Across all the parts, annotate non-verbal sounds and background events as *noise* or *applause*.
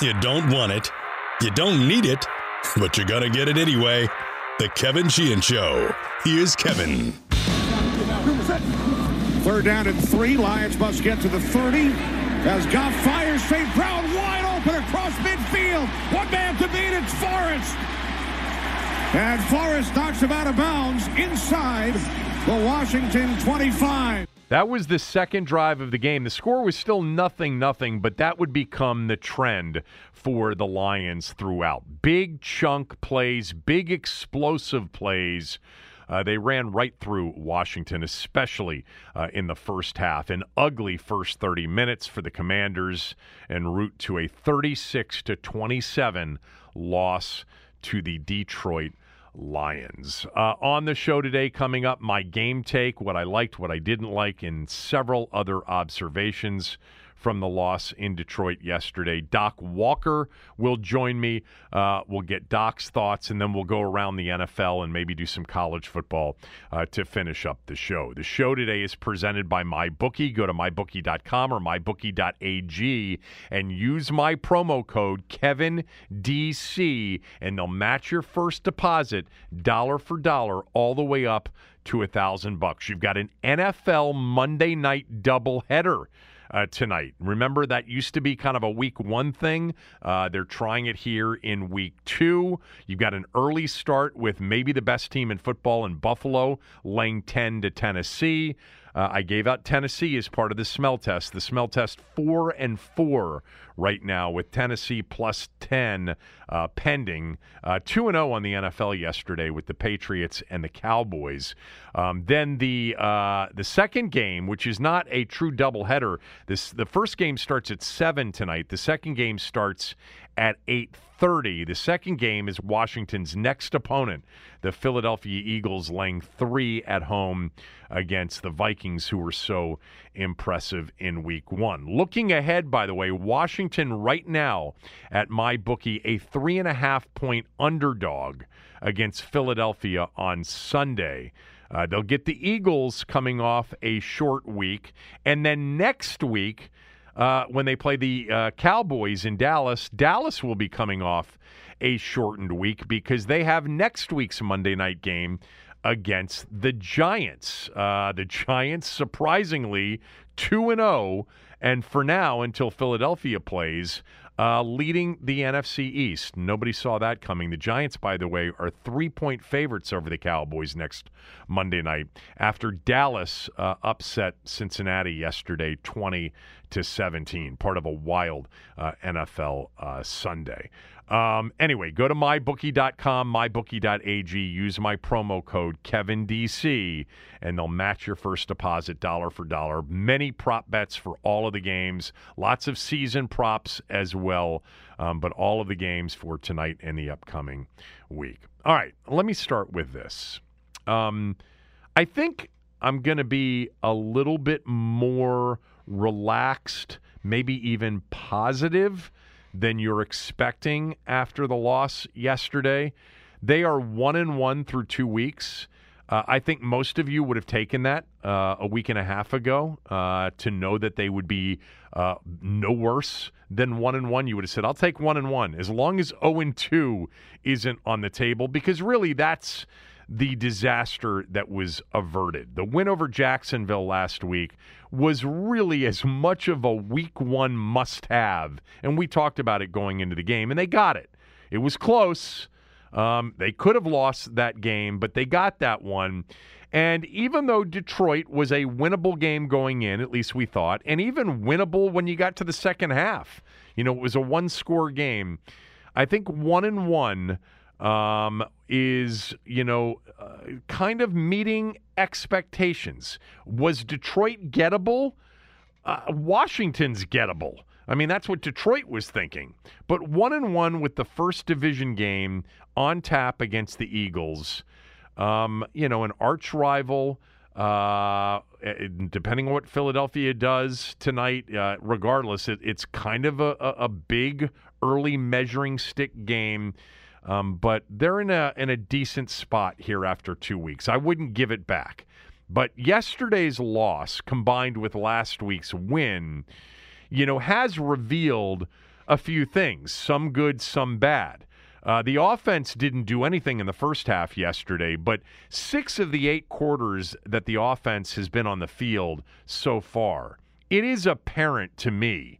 You don't want it. You don't need it, but you're going to get it anyway. The Kevin Sheehan Show. Here's Kevin. Third down and three. Lions must get to the 30. As Goff fires, St. Brown wide open across midfield. One man to beat, it's Forrest. And Forrest knocks him out of bounds inside the Washington 25. That was the second drive of the game. The score was still nothing, nothing, but that would become the trend for the Lions throughout. Big chunk plays, big explosive plays. Uh, they ran right through Washington, especially uh, in the first half. An ugly first 30 minutes for the Commanders en route to a 36 to 27 loss to the Detroit Lions. Uh, on the show today, coming up, my game take, what I liked, what I didn't like, and several other observations from the loss in Detroit yesterday. Doc Walker will join me. Uh, we'll get Doc's thoughts, and then we'll go around the NFL and maybe do some college football uh, to finish up the show. The show today is presented by MyBookie. Go to mybookie.com or mybookie.ag and use my promo code KevinDC, and they'll match your first deposit dollar for dollar all the way up to a thousand bucks. You've got an NFL Monday night doubleheader uh, tonight. Remember, that used to be kind of a week one thing. Uh, they're trying it here in week two. You've got an early start with maybe the best team in football in Buffalo, laying 10 to Tennessee. Uh, I gave out Tennessee as part of the smell test. The smell test four and four right now with Tennessee plus ten uh, pending. Uh, two and zero oh on the NFL yesterday with the Patriots and the Cowboys. Um, then the uh, the second game, which is not a true doubleheader. This the first game starts at seven tonight. The second game starts at 8:30. The second game is Washington's next opponent, the Philadelphia Eagles, laying three at home against the Vikings, who were so impressive in week one. Looking ahead, by the way, Washington right now at my bookie, a three and a half point underdog against Philadelphia on Sunday. Uh, they'll get the Eagles coming off a short week. And then next week, uh, when they play the uh, Cowboys in Dallas. Dallas will be coming off a shortened week because they have next week's Monday night game against the Giants. Uh, the Giants, surprisingly, 2 and 0. And for now, until Philadelphia plays, uh, leading the NFC East. Nobody saw that coming. The Giants, by the way, are three point favorites over the Cowboys next Monday night after Dallas uh, upset Cincinnati yesterday 20 to 17, part of a wild uh, NFL uh, Sunday. Um, anyway, go to mybookie.com, mybookie.ag, use my promo code KevinDC, and they'll match your first deposit dollar for dollar. Many prop bets for all of the games, lots of season props as well, um, but all of the games for tonight and the upcoming week. All right, let me start with this. Um, I think I'm going to be a little bit more relaxed, maybe even positive than you're expecting after the loss yesterday. They are one and one through two weeks. Uh, I think most of you would have taken that uh, a week and a half ago uh, to know that they would be uh, no worse than one and one. You would have said, "I'll take one and one as long as zero oh and two isn't on the table," because really that's the disaster that was averted. The win over Jacksonville last week was really as much of a week one must have. And we talked about it going into the game, and they got it. It was close. Um, they could have lost that game, but they got that one. And even though Detroit was a winnable game going in, at least we thought, and even winnable when you got to the second half, you know, it was a one score game. I think one and one um, is, you know, uh, kind of meeting expectations. Was Detroit gettable? Uh, Washington's gettable. I mean, that's what Detroit was thinking. But one and one with the first division game on tap against the Eagles, um, you know, an arch rival. Uh, depending on what Philadelphia does tonight, uh, regardless, it, it's kind of a, a, big early measuring stick game. Um, but they're in a in a decent spot here after two weeks. I wouldn't give it back. But yesterday's loss combined with last week's win, you know, has revealed a few things, some good, some bad. Uh, the offense didn't do anything in the first half yesterday, but six of the eight quarters that the offense has been on the field so far, it is apparent to me,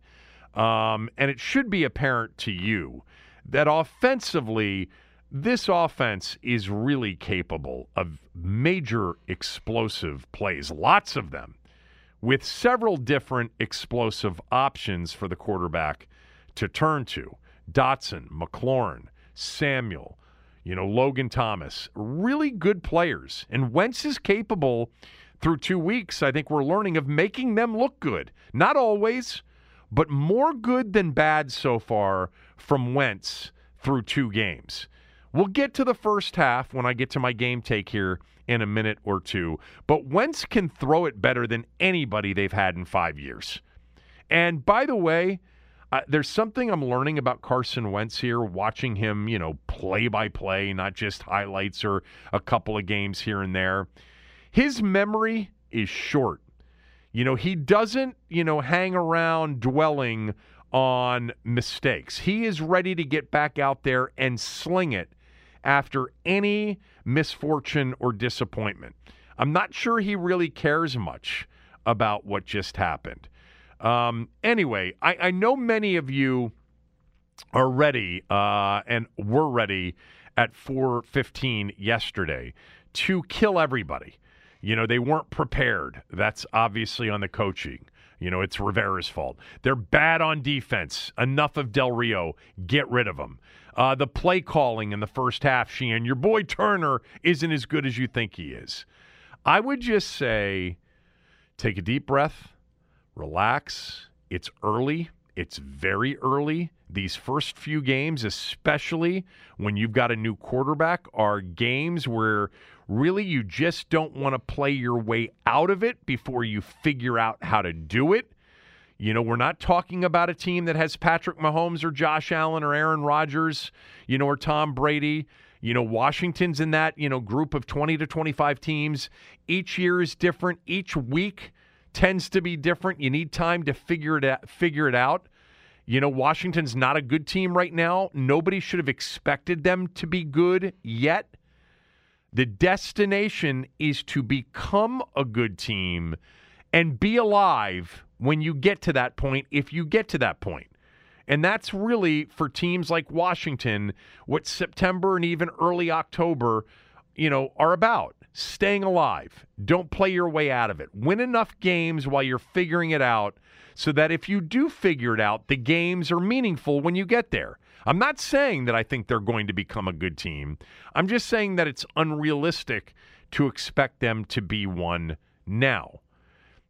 um, and it should be apparent to you, that offensively, this offense is really capable of major explosive plays, lots of them, with several different explosive options for the quarterback to turn to. Dotson, McLaurin, Samuel, you know, Logan Thomas, really good players. And Wentz is capable through two weeks, I think we're learning, of making them look good. Not always, but more good than bad so far from Wentz through two games. We'll get to the first half when I get to my game take here in a minute or two. But Wentz can throw it better than anybody they've had in five years. And by the way, uh, there's something I'm learning about Carson Wentz here, watching him, you know, play by play, not just highlights or a couple of games here and there. His memory is short. You know, he doesn't, you know, hang around dwelling on mistakes. He is ready to get back out there and sling it after any misfortune or disappointment. I'm not sure he really cares much about what just happened. Um, anyway, I, I, know many of you are ready uh, and were ready at 4:15 yesterday to kill everybody. You know, they weren't prepared. That's obviously on the coaching. You know, it's Rivera's fault. They're bad on defense. Enough of Del Rio. Get rid of him. Uh, the play calling in the first half, Sheehan, your boy Turner isn't as good as you think he is. I would just say take a deep breath relax. It's early. It's very early. These first few games, especially when you've got a new quarterback, are games where really you just don't want to play your way out of it before you figure out how to do it. You know, we're not talking about a team that has Patrick Mahomes or Josh Allen or Aaron Rodgers, you know, or Tom Brady. You know, Washington's in that, you know, group of 20 to 25 teams. Each year is different. Each week tends to be different. You need time to figure it out, figure it out. You know, Washington's not a good team right now. Nobody should have expected them to be good yet. The destination is to become a good team and be alive when you get to that point, if you get to that point. And that's really for teams like Washington what September and even early October, you know, are about staying alive. Don't play your way out of it. Win enough games while you're figuring it out so that if you do figure it out, the games are meaningful when you get there. I'm not saying that I think they're going to become a good team. I'm just saying that it's unrealistic to expect them to be one now.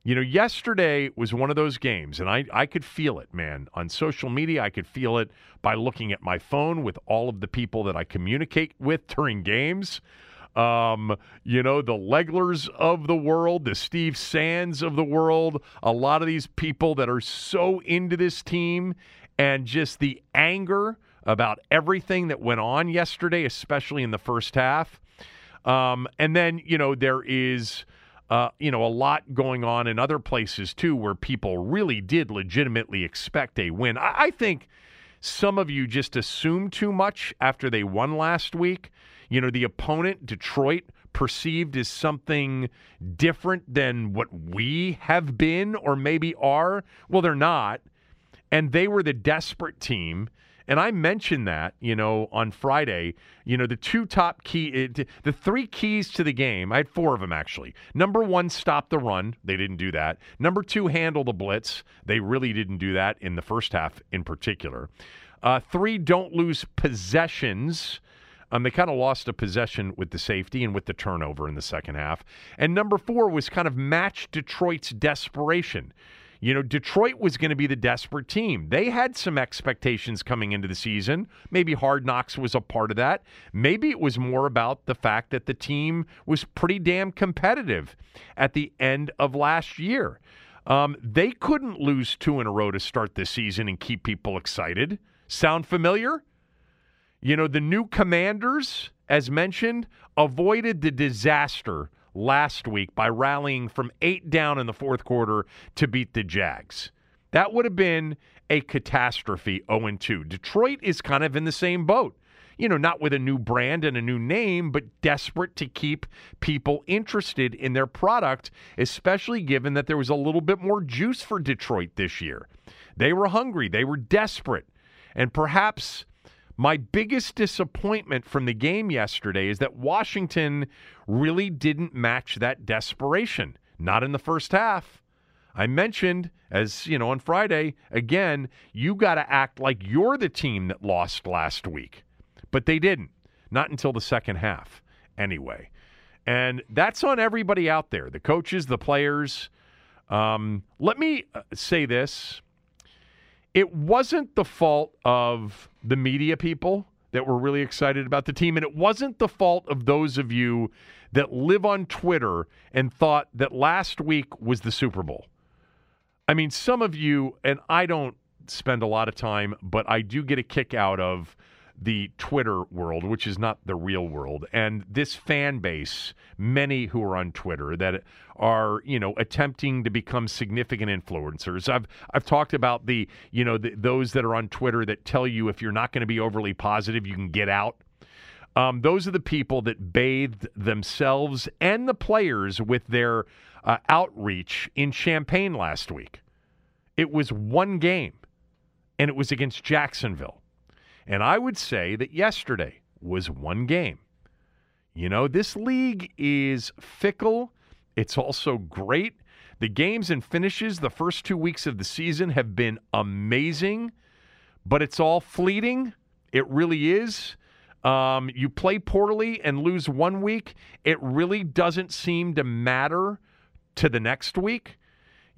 You know, yesterday was one of those games, and I, I could feel it, man. On social media, I could feel it by looking at my phone with all of the people that I communicate with during games um, you know, the Leglers of the world, the Steve Sands of the world, a lot of these people that are so into this team and just the anger about everything that went on yesterday, especially in the first half. Um, and then, you know, there is. Uh, you know, a lot going on in other places too, where people really did legitimately expect a win. I, I think some of you just assumed too much after they won last week. you know, the opponent, Detroit, perceived as something different than what we have been or maybe are. Well, they're not. And they were the desperate team. And I mentioned that, you know, on Friday, you know, the two top key, uh, the three keys to the game. I had four of them actually. Number one, stop the run. They didn't do that. Number two, handle the blitz. They really didn't do that in the first half in particular. Uh, three, don't lose possessions. Um, they kind of lost a possession with the safety and with the turnover in the second half. And number four was kind of match Detroit's desperation. You know, Detroit was going to be the desperate team. They had some expectations coming into the season. Maybe Hard Knocks was a part of that. Maybe it was more about the fact that the team was pretty damn competitive at the end of last year. Um, they couldn't lose two in a row to start this season and keep people excited. Sound familiar? You know, the new commanders, as mentioned, avoided the disaster last week by rallying from eight down in the fourth quarter to beat the Jags. That would have been a catastrophe 0 2. Detroit is kind of in the same boat. You know, not with a new brand and a new name, but desperate to keep people interested in their product, especially given that there was a little bit more juice for Detroit this year. They were hungry, they were desperate. And perhaps my biggest disappointment from the game yesterday is that Washington really didn't match that desperation. Not in the first half. I mentioned, as you know, on Friday, again, you got to act like you're the team that lost last week. But they didn't. Not until the second half, anyway. And that's on everybody out there the coaches, the players. Um, let me uh, say this it wasn't the fault of the media people that were really excited about the team, and it wasn't the fault of those of you that live on Twitter and thought that last week was the Super Bowl. I mean, some of you, and I don't spend a lot of time, but I do get a kick out of the Twitter world, which is not the real world, and this fan base, many who are on Twitter that are, you know, attempting to become significant influencers. I've I've talked about the, you know, the, those that are on Twitter that tell you if you're not going to be overly positive, you can get out. Um, those are the people that bathed themselves and the players with their uh, outreach in champagne last week. It was one game, and it was against Jacksonville. And I would say that yesterday was one game. You know, this league is fickle. It's also great. The games and finishes the first two weeks of the season have been amazing, but it's all fleeting. It really is. Um, you play poorly and lose one week, it really doesn't seem to matter to the next week.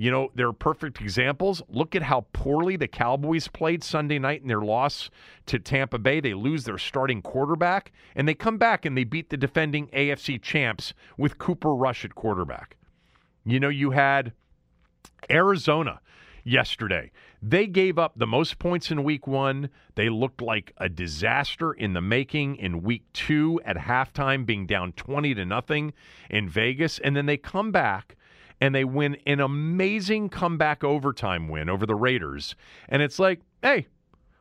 You know, there are perfect examples. Look at how poorly the Cowboys played Sunday night in their loss to Tampa Bay. They lose their starting quarterback, and they come back and they beat the defending AFC champs with Cooper Rush at quarterback. You know, you had Arizona yesterday. They gave up the most points in week one. They looked like a disaster in the making in week two at halftime, being down 20 to nothing in Vegas. And then they come back and they win an amazing comeback overtime win over the Raiders. And it's like, hey,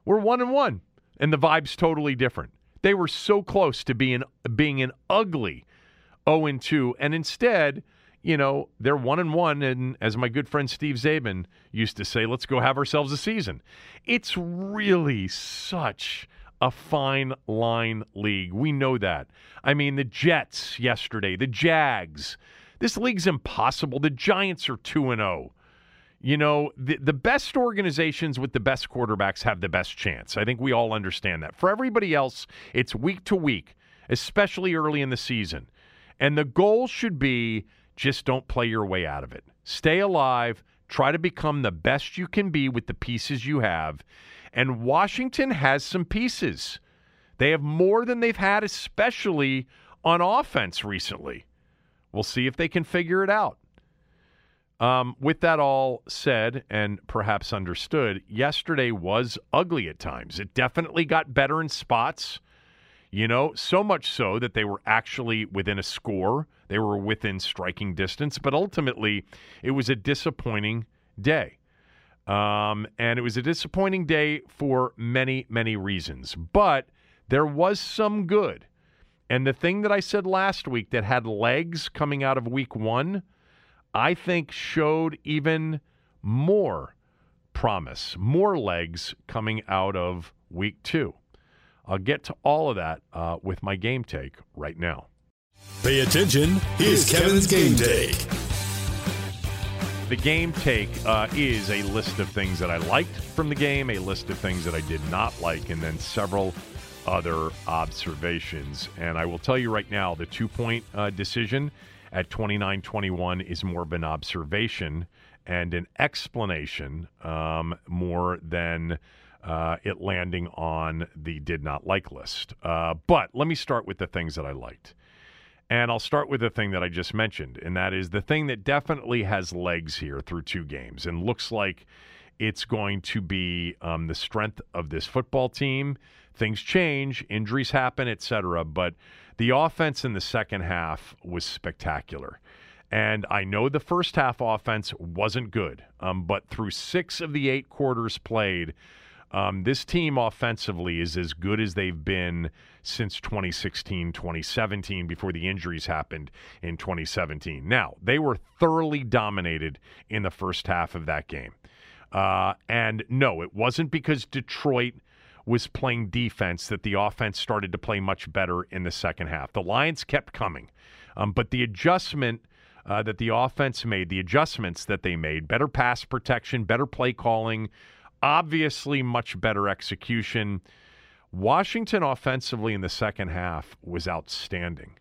we're one and one, and the vibe's totally different. They were so close to being being an ugly 0 and 2, and instead, you know, they're one and one. And as my good friend Steve Czaban used to say, let's go have ourselves a season. It's really such a fine line league. We know that. I mean, the Jets yesterday, the Jags. This league's impossible. The Giants are 2 and 0. You know, the, the best organizations with the best quarterbacks have the best chance. I think we all understand that. For everybody else, it's week to week, especially early in the season. And the goal should be just don't play your way out of it. Stay alive, try to become the best you can be with the pieces you have. And Washington has some pieces. They have more than they've had, especially on offense recently. We'll see if they can figure it out. Um, with that all said and perhaps understood, yesterday was ugly at times. It definitely got better in spots, you know, so much so that they were actually within a score. They were within striking distance, but ultimately it was a disappointing day. Um, and it was a disappointing day for many, many reasons. But there was some good. And the thing that I said last week that had legs coming out of week one, I think showed even more promise, more legs coming out of week two. I'll get to all of that uh, with my game take right now. Pay attention. Here's Kevin's game take. The game take uh, is a list of things that I liked from the game, a list of things that I did not like, and then several other observations. And I will tell you right now the two point uh, decision at 29 21 is more of an observation and an explanation um, more than uh, it landing on the did not like list. Uh, but let me start with the things that I liked. And I'll start with the thing that I just mentioned, and that is the thing that definitely has legs here through two games and looks like it's going to be um, the strength of this football team. Things change, injuries happen, etc. But the offense in the second half was spectacular. And I know the first half offense wasn't good, um, but through six of the eight quarters played, um, this team offensively is as good as they've been since 2016, 2017, before the injuries happened in 2017. Now, they were thoroughly dominated in the first half of that game. Uh, and no, it wasn't because Detroit was playing defense that the offense started to play much better in the second half. The Lions kept coming, um, but the adjustment uh, that the offense made, the adjustments that they made, better pass protection, better play calling, obviously much better execution. Washington offensively in the second half was outstanding.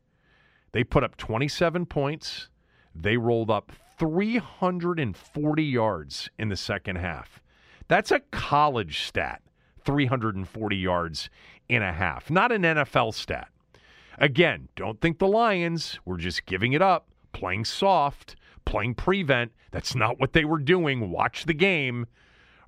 They put up 27 points. They rolled up 340 yards in the second half. That's a college stat, 340 yards in a half, not an NFL stat. Again, don't think the Lions were just giving it up, playing soft, playing prevent. That's not what they were doing. Watch the game.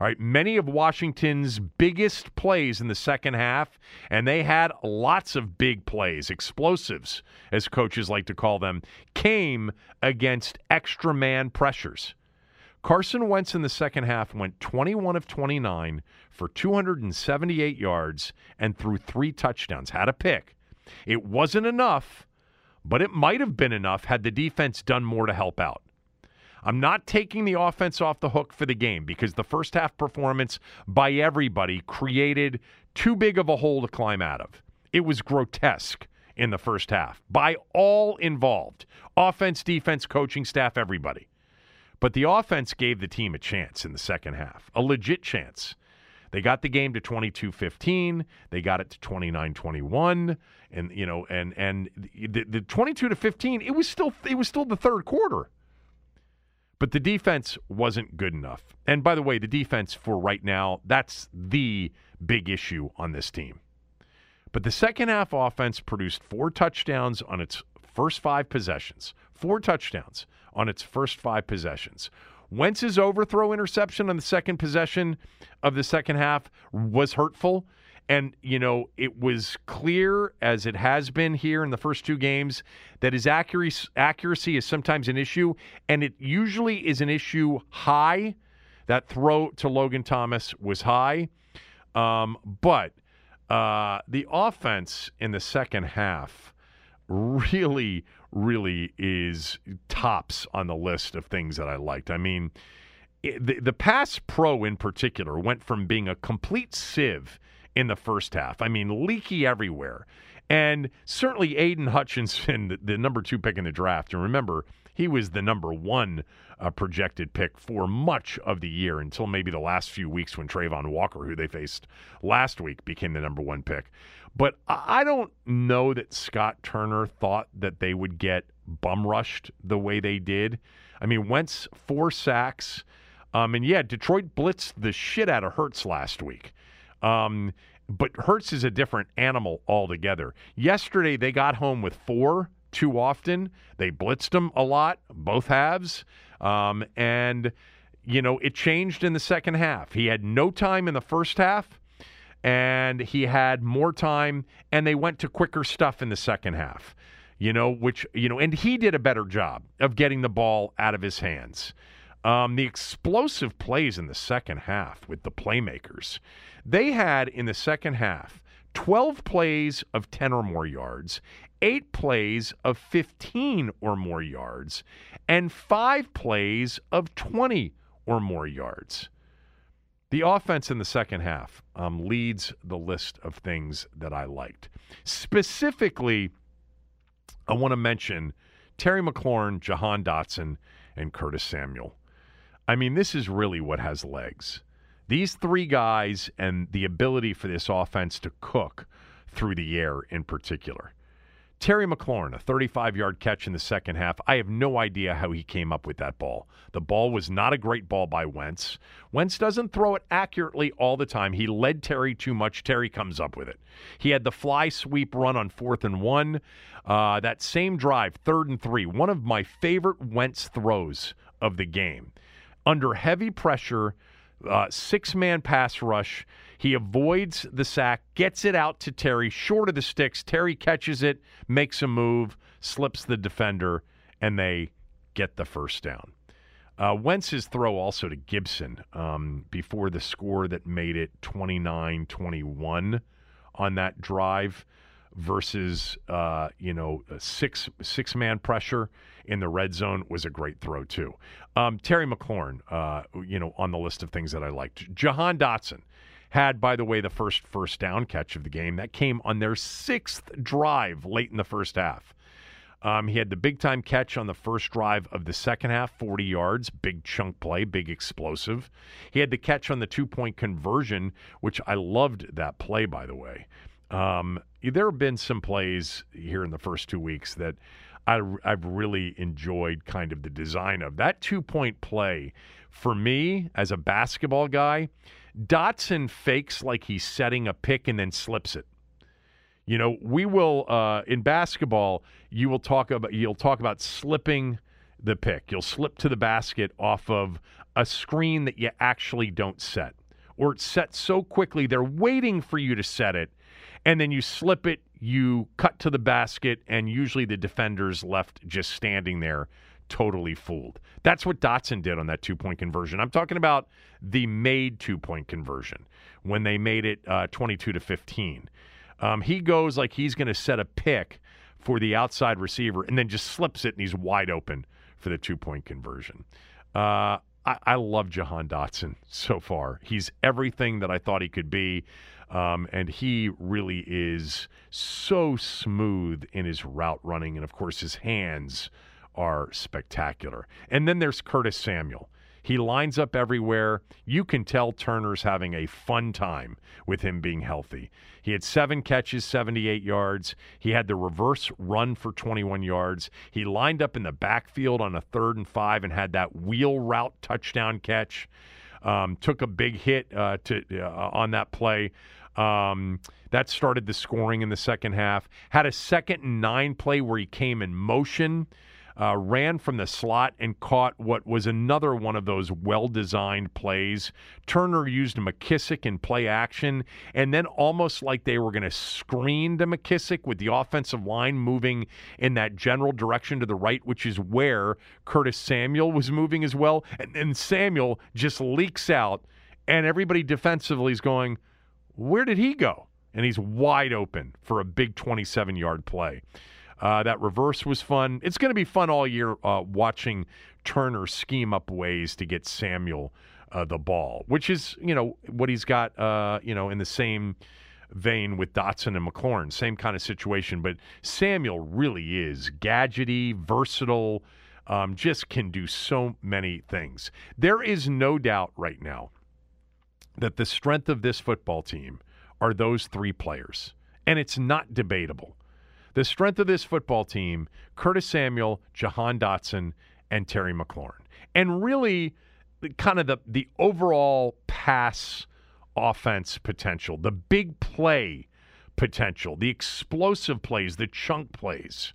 All right, many of Washington's biggest plays in the second half, and they had lots of big plays, explosives, as coaches like to call them, came against extra man pressures. Carson Wentz in the second half went 21 of 29 for 278 yards and threw three touchdowns, had a pick. It wasn't enough, but it might have been enough had the defense done more to help out. I'm not taking the offense off the hook for the game because the first half performance by everybody created too big of a hole to climb out of. It was grotesque in the first half by all involved offense, defense, coaching staff, everybody. But the offense gave the team a chance in the second half, a legit chance. They got the game to 22-15, they got it to 29-21 and you know and and the, the 22 to 15 it was still it was still the third quarter. But the defense wasn't good enough. And by the way, the defense for right now, that's the big issue on this team. But the second half offense produced four touchdowns on its first five possessions. Four touchdowns on its first five possessions. Wentz's overthrow interception on the second possession of the second half was hurtful. And, you know, it was clear, as it has been here in the first two games, that his accuracy, accuracy is sometimes an issue, and it usually is an issue high. That throw to Logan Thomas was high. Um, but uh, the offense in the second half really, really is tops on the list of things that I liked. I mean, it, the, the pass pro in particular went from being a complete sieve in the first half. I mean, leaky everywhere. And certainly Aidan Hutchinson, the, the number two pick in the draft, and remember, he was the number one uh, projected pick for much of the year until maybe the last few weeks when Travon Walker, who they faced last week, became the number one pick. But I don't know that Scott Turner thought that they would get bum rushed the way they did. I mean, Wentz, four sacks. Um, and yeah, Detroit blitzed the shit out of Hurts last week. Um, but Hurts is a different animal altogether. Yesterday, they got home with four too often. They blitzed him a lot, both halves. Um, and, you know, it changed in the second half. He had no time in the first half, and he had more time, and they went to quicker stuff in the second half, you know, which, you know, and he did a better job of getting the ball out of his hands. Um, the explosive plays in the second half with the playmakers. They had in the second half 12 plays of 10 or more yards, eight plays of 15 or more yards, and five plays of 20 or more yards. The offense in the second half um, leads the list of things that I liked. Specifically, I want to mention Terry McLaurin, Jahan Dotson, and Curtis Samuel. I mean, this is really what has legs. These three guys and the ability for this offense to cook through the air in particular. Terry McLaurin, a 35 yard catch in the second half. I have no idea how he came up with that ball. The ball was not a great ball by Wentz. Wentz doesn't throw it accurately all the time. He led Terry too much. Terry comes up with it. He had the fly sweep run on fourth and one. Uh, that same drive, third and three, one of my favorite Wentz throws of the game. Under heavy pressure, uh, six man pass rush. He avoids the sack, gets it out to Terry, short of the sticks. Terry catches it, makes a move, slips the defender, and they get the first down. Uh, Wentz's throw also to Gibson um, before the score that made it 29 21 on that drive versus uh, you know six six man pressure in the red zone was a great throw too. Um, Terry McLaurin, uh, you know, on the list of things that I liked. Jahan Dotson had, by the way, the first first down catch of the game that came on their sixth drive late in the first half. Um, he had the big time catch on the first drive of the second half, 40 yards, big chunk play, big explosive. He had the catch on the two point conversion, which I loved that play, by the way. Um, there have been some plays here in the first two weeks that I, have really enjoyed kind of the design of. That two point play, for me, as a basketball guy, Dotson fakes like he's setting a pick and then slips it. You know, we will uh, in basketball. You will talk about you'll talk about slipping the pick. You'll slip to the basket off of a screen that you actually don't set, or it's set so quickly they're waiting for you to set it, and then you slip it, you cut to the basket, and usually the defender's left just standing there totally fooled. That's what Dotson did on that two point conversion. I'm talking about the made two point conversion when they made it uh, 22 to 15. Um, he goes like he's going to set a pick for the outside receiver and then just slips it and he's wide open for the two point conversion. Uh, I, I love Jahan Dotson so far. He's everything that I thought he could be. Um, and he really is so smooth in his route running. And of course, his hands are spectacular. And then there's Curtis Samuel. He lines up everywhere. You can tell Turner's having a fun time with him being healthy. He had seven catches, 78 yards. He had the reverse run for 21 yards. He lined up in the backfield on a third and five and had that wheel route touchdown catch. Um, took a big hit uh, to uh, on that play. Um, that started the scoring in the second half. Had a second and nine play where he came in motion, uh, ran from the slot and caught what was another one of those well designed plays. Turner used McKissic in play action, and then almost like they were going to screen to McKissic with the offensive line moving in that general direction to the right, which is where Curtis Samuel was moving as well. And then Samuel just leaks out, and everybody defensively is going, where did he go? And he's wide open for a big 27 yard play. Uh, that reverse was fun. It's going to be fun all year uh, watching Turner scheme up ways to get Samuel uh, the ball, which is, you know, what he's got, uh, you know, in the same vein with Dotson and McLaurin, same kind of situation. But Samuel really is gadgety, versatile, um, just can do so many things. There is no doubt right now that the strength of this football team are those three players. And it's not debatable. The strength of this football team, Curtis Samuel, Jahan Dotson, and Terry McLaurin. And really, kind of the, the overall pass offense potential, the big play potential, the explosive plays, the chunk plays.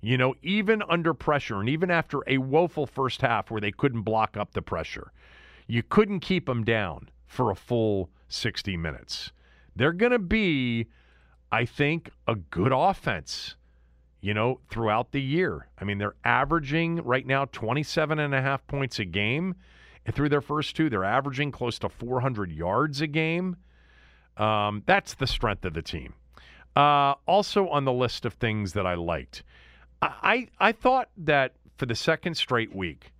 You know, even under pressure and even after a woeful first half where they couldn't block up the pressure, you couldn't keep them down for a full 60 minutes. They're going to be, I think, a good offense. you know, throughout the year. I mean, they're averaging right now 27 and a half points a game. And through their first two, they're averaging close to 400 yards a game. Um, that's the strength of the team. Uh, also on the list of things that I liked, I, I, I thought that for the second straight week,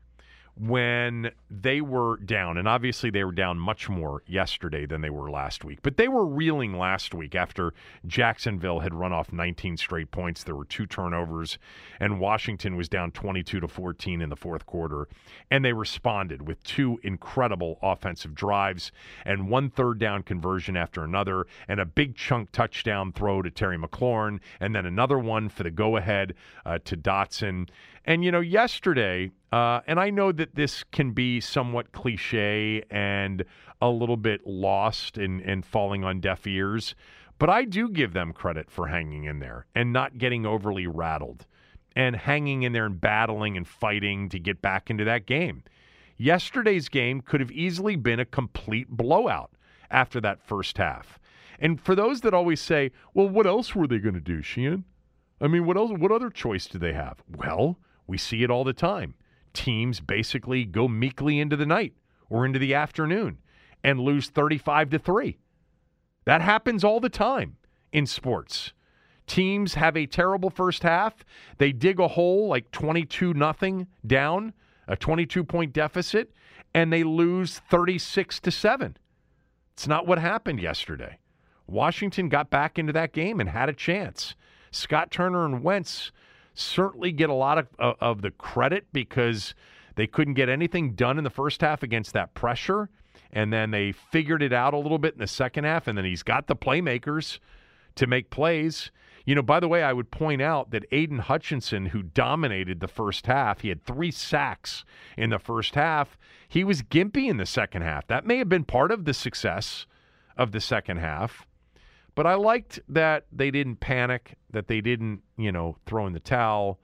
when they were down, and obviously they were down much more yesterday than they were last week, but they were reeling last week after Jacksonville had run off 19 straight points. There were two turnovers, and Washington was down 22 to 14 in the fourth quarter, and they responded with two incredible offensive drives and one third down conversion after another, and a big chunk touchdown throw to Terry McLaurin, and then another one for the go ahead uh, to Dotson. And, you know, yesterday, uh, and I know that this can be somewhat cliche and a little bit lost and, and falling on deaf ears, but I do give them credit for hanging in there and not getting overly rattled and hanging in there and battling and fighting to get back into that game. Yesterday's game could have easily been a complete blowout after that first half. And for those that always say, well, what else were they going to do, Sheehan? I mean, what else? What other choice do they have? Well, we see it all the time. Teams basically go meekly into the night or into the afternoon and lose 35 to 3. That happens all the time in sports. Teams have a terrible first half. They dig a hole like 22 nothing down, a 22 point deficit, and they lose 36 to 7. It's not what happened yesterday. Washington got back into that game and had a chance. Scott Turner and Wentz certainly get a lot of, uh, of the credit because they couldn't get anything done in the first half against that pressure. And then they figured it out a little bit in the second half. And then he's got the playmakers to make plays. You know, by the way, I would point out that Aidan Hutchinson, who dominated the first half, he had three sacks in the first half. He was gimpy in the second half. That may have been part of the success of the second half. But I liked that they didn't panic, that they didn't, you know, throw in the towel.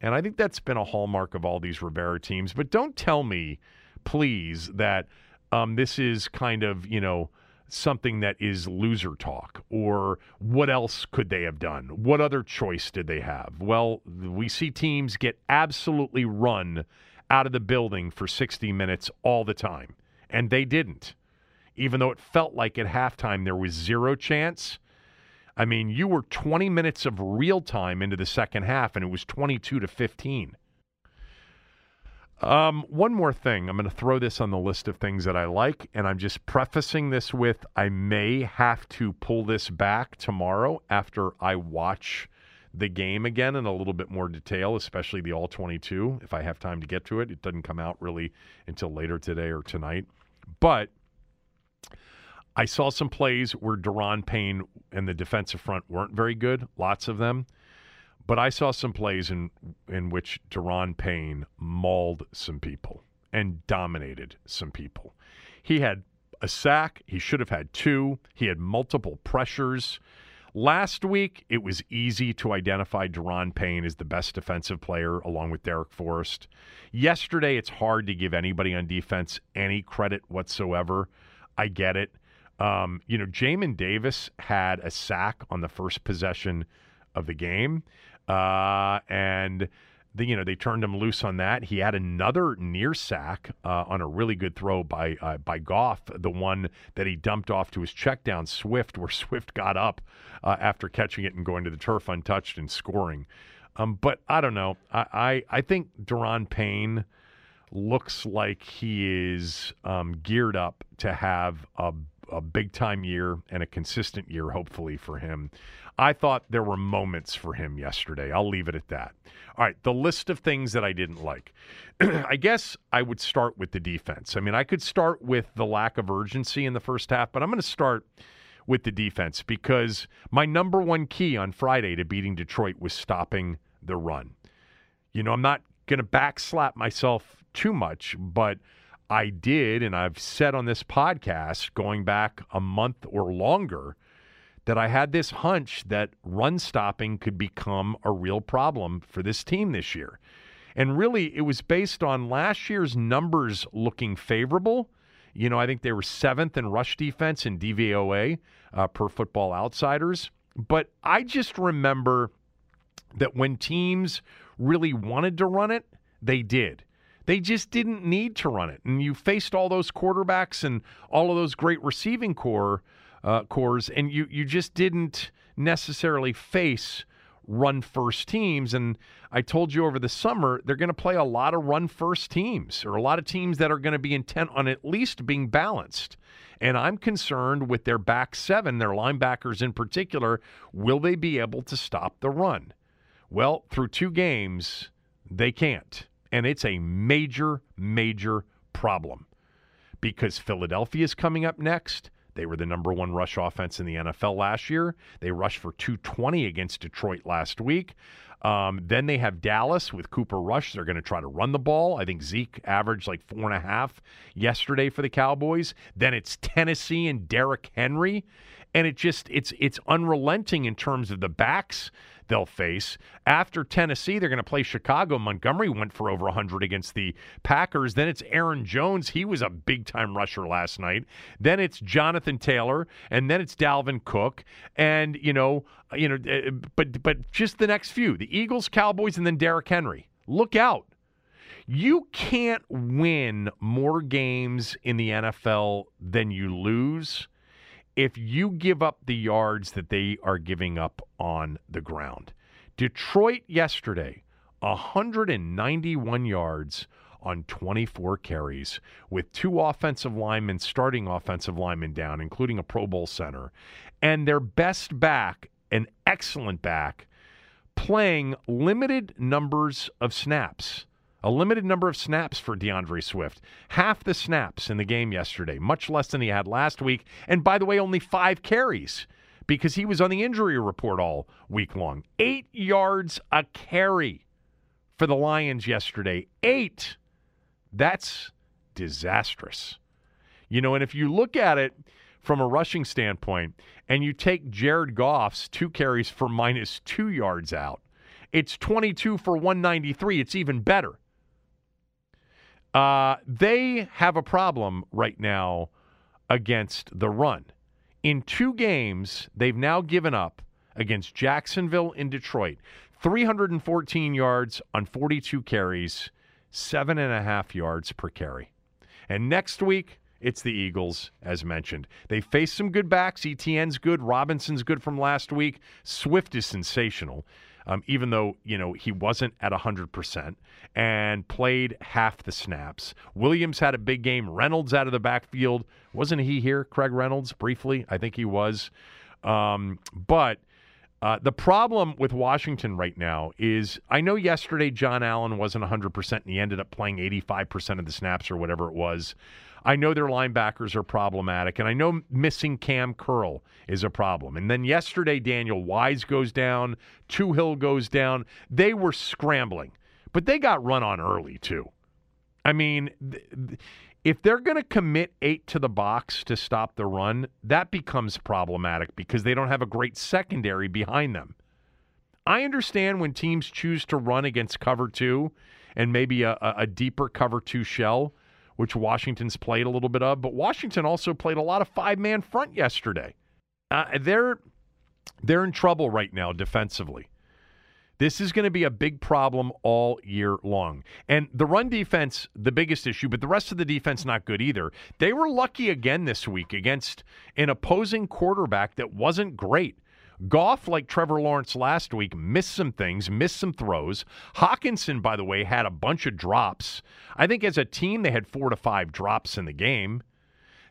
And I think that's been a hallmark of all these Rivera teams. But don't tell me, please, that um, this is kind of, you know, something that is loser talk or what else could they have done? What other choice did they have? Well, we see teams get absolutely run out of the building for 60 minutes all the time, and they didn't even though it felt like at halftime there was zero chance. I mean, you were 20 minutes of real time into the second half, and it was 22 to 15. Um, one more thing. I'm going to throw this on the list of things that I like, and I'm just prefacing this with I may have to pull this back tomorrow after I watch the game again in a little bit more detail, especially the all 22, if I have time to get to it. It doesn't come out really until later today or tonight. But I saw some plays where Daron Payne and the defensive front weren't very good, lots of them. But I saw some plays in in which Daron Payne mauled some people and dominated some people. He had a sack, he should have had two. He had multiple pressures. Last week, it was easy to identify Daron Payne as the best defensive player along with Darrick Forrest. Yesterday, it's hard to give anybody on defense any credit whatsoever. I get it. Um, you know, Jamin Davis had a sack on the first possession of the game, uh, and the, you know they turned him loose on that. He had another near sack uh, on a really good throw by uh, by Goff, the one that he dumped off to his check down Swift, where *laughs* Swift got up uh, after catching it and going to the turf untouched and scoring. Um, but I don't know. I I, I think Daron Payne looks like he is um, geared up to have a a big time year and a consistent year, hopefully, for him. I thought there were moments for him yesterday. I'll leave it at that. All right, the list of things that I didn't like. *clears throat* I guess I would start with the defense. I mean, I could start with the lack of urgency in the first half, but I'm going to start with the defense because my number one key on Friday to beating Detroit was stopping the run. You know, I'm not going to backslap myself too much, but I did, and I've said on this podcast going back a month or longer, that I had this hunch that run stopping could become a real problem for this team this year. And really, it was based on last year's numbers looking favorable. You know, I think they were seventh in rush defense in DVOA uh, per football outsiders. But I just remember that when teams really wanted to run it, they did. They just didn't need to run it. And you faced all those quarterbacks and all of those great receiving core uh, cores, and you you just didn't necessarily face run first teams. And I told you over the summer, they're going to play a lot of run first teams or a lot of teams that are going to be intent on at least being balanced. And I'm concerned with their back seven, their linebackers in particular. Will they be able to stop the run? Well, through two games, they can't. And it's a major, major problem because Philadelphia is coming up next. They were the number one rush offense in the NFL last year. They rushed for 220 against Detroit last week. Um, then they have Dallas with Cooper Rush. They're going to try to run the ball. I think Zeke averaged like four and a half yesterday for the Cowboys. Then it's Tennessee and Derrick Henry, and it just it's it's unrelenting in terms of the backs they'll face. After Tennessee, they're going to play Chicago. Montgomery went for over 100 against the Packers. Then it's Aaron Jones. He was a big time rusher last night. Then it's Jonathan Taylor, and then it's Dalvin Cook, and you know, you know, uh, but but just the next few: the Eagles, Cowboys, and then Derrick Henry. Look out. You can't win more games in the NFL than you lose if you give up the yards that they are giving up on the ground. Detroit yesterday, 191 yards on 24 carries with two offensive linemen, starting offensive linemen down, including a Pro Bowl center, and their best back, an excellent back, playing limited numbers of snaps a limited number of snaps for D'Andre Swift. Half the snaps in the game yesterday, much less than he had last week. And by the way, only five carries because he was on the injury report all week long. Eight yards a carry for the Lions yesterday. Eight. That's disastrous. You know, and if you look at it from a rushing standpoint and you take Jared Goff's two carries for minus two yards out, it's 22 for 193. It's even better. Uh, they have a problem right now against the run. In two games, they've now given up against Jacksonville and Detroit 314 yards on 42 carries, seven and a half yards per carry. And next week, it's the Eagles, as mentioned. They face some good backs. Etienne's good. Robinson's good from last week. Swift is sensational um, even though you know he wasn't at 100% and played half the snaps. Williams had a big game. Reynolds out of the backfield. Wasn't he here, Craig Reynolds, briefly? I think he was. Um, but uh, the problem with Washington right now is I know yesterday John Allen wasn't 100% and he ended up playing 85% of the snaps or whatever it was. I know their linebackers are problematic, and I know missing Cam Curl is a problem. And then yesterday, Daniel Wise goes down, Toohill goes down. They were scrambling, but they got run on early, too. I mean, if they're going to commit eight to the box to stop the run, that becomes problematic because they don't have a great secondary behind them. I understand when teams choose to run against cover two and maybe a, a deeper cover two shell which Washington's played a little bit of, but Washington also played a lot of five man front yesterday. Uh, they're they're in trouble right now defensively. This is going to be a big problem all year long. And the run defense, the biggest issue, but the rest of the defense not good either. They were lucky again this week against an opposing quarterback that wasn't great. Goff, like Trevor Lawrence last week, missed some things, missed some throws. Hockenson, by the way, had a bunch of drops. I think as a team, they had four to five drops in the game.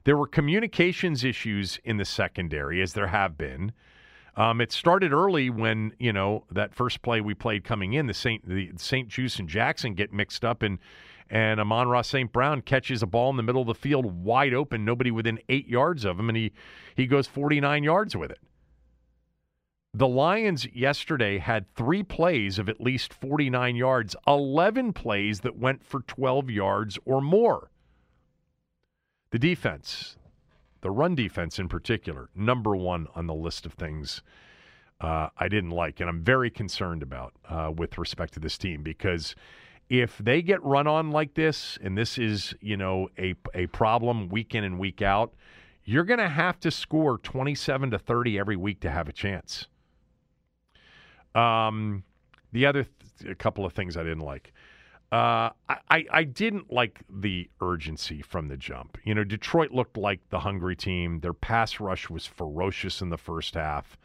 There were communications issues in the secondary, as there have been. Um, it started early when you know that first play we played coming in. The Saint the St-Juste and Jackson get mixed up, and and Amon-Ra St. Brown catches a ball in the middle of the field, wide open, nobody within eight yards of him, and he he goes 49 yards with it. The Lions yesterday had three plays of at least 49 yards, 11 plays that went for 12 yards or more. The defense, the run defense in particular, number one on the list of things uh, I didn't like, and I'm very concerned about uh, with respect to this team because if they get run on like this, and this is you know a a problem week in and week out, you're going to have to score 27 to 30 every week to have a chance. Um, the other th- a couple of things I didn't like. Uh, I, I didn't like the urgency from the jump. You know, Detroit looked like the hungry team. Their pass rush was ferocious in the first half.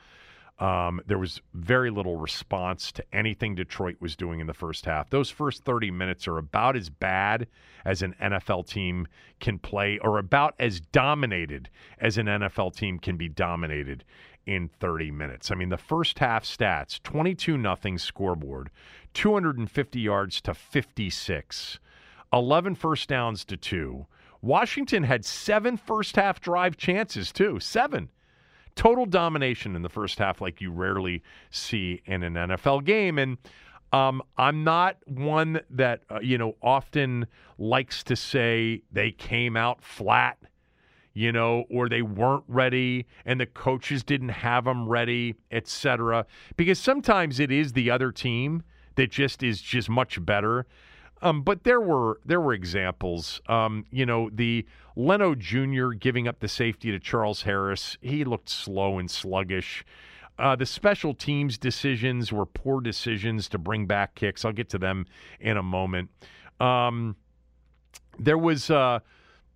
Um, there was very little response to anything Detroit was doing in the first half. Those first 30 minutes are about as bad as an NFL team can play, or about as dominated as an NFL team can be dominated in 30 minutes. I mean, the first half stats 22 nothing scoreboard, 250 yards to 56, 11 first downs to two. Washington had seven first half drive chances, too. Seven total domination in the first half like you rarely see in an NFL game. And um, I'm not one that, uh, you know, often likes to say they came out flat, you know, or they weren't ready and the coaches didn't have them ready, etc. Because sometimes it is the other team that just is just much better. Um, but there were there were examples. Um, you know, the Leno Jr. giving up the safety to Charles Harris. He looked slow and sluggish. Uh, the special teams decisions were poor decisions to bring back kicks. I'll get to them in a moment. Um, there was, uh,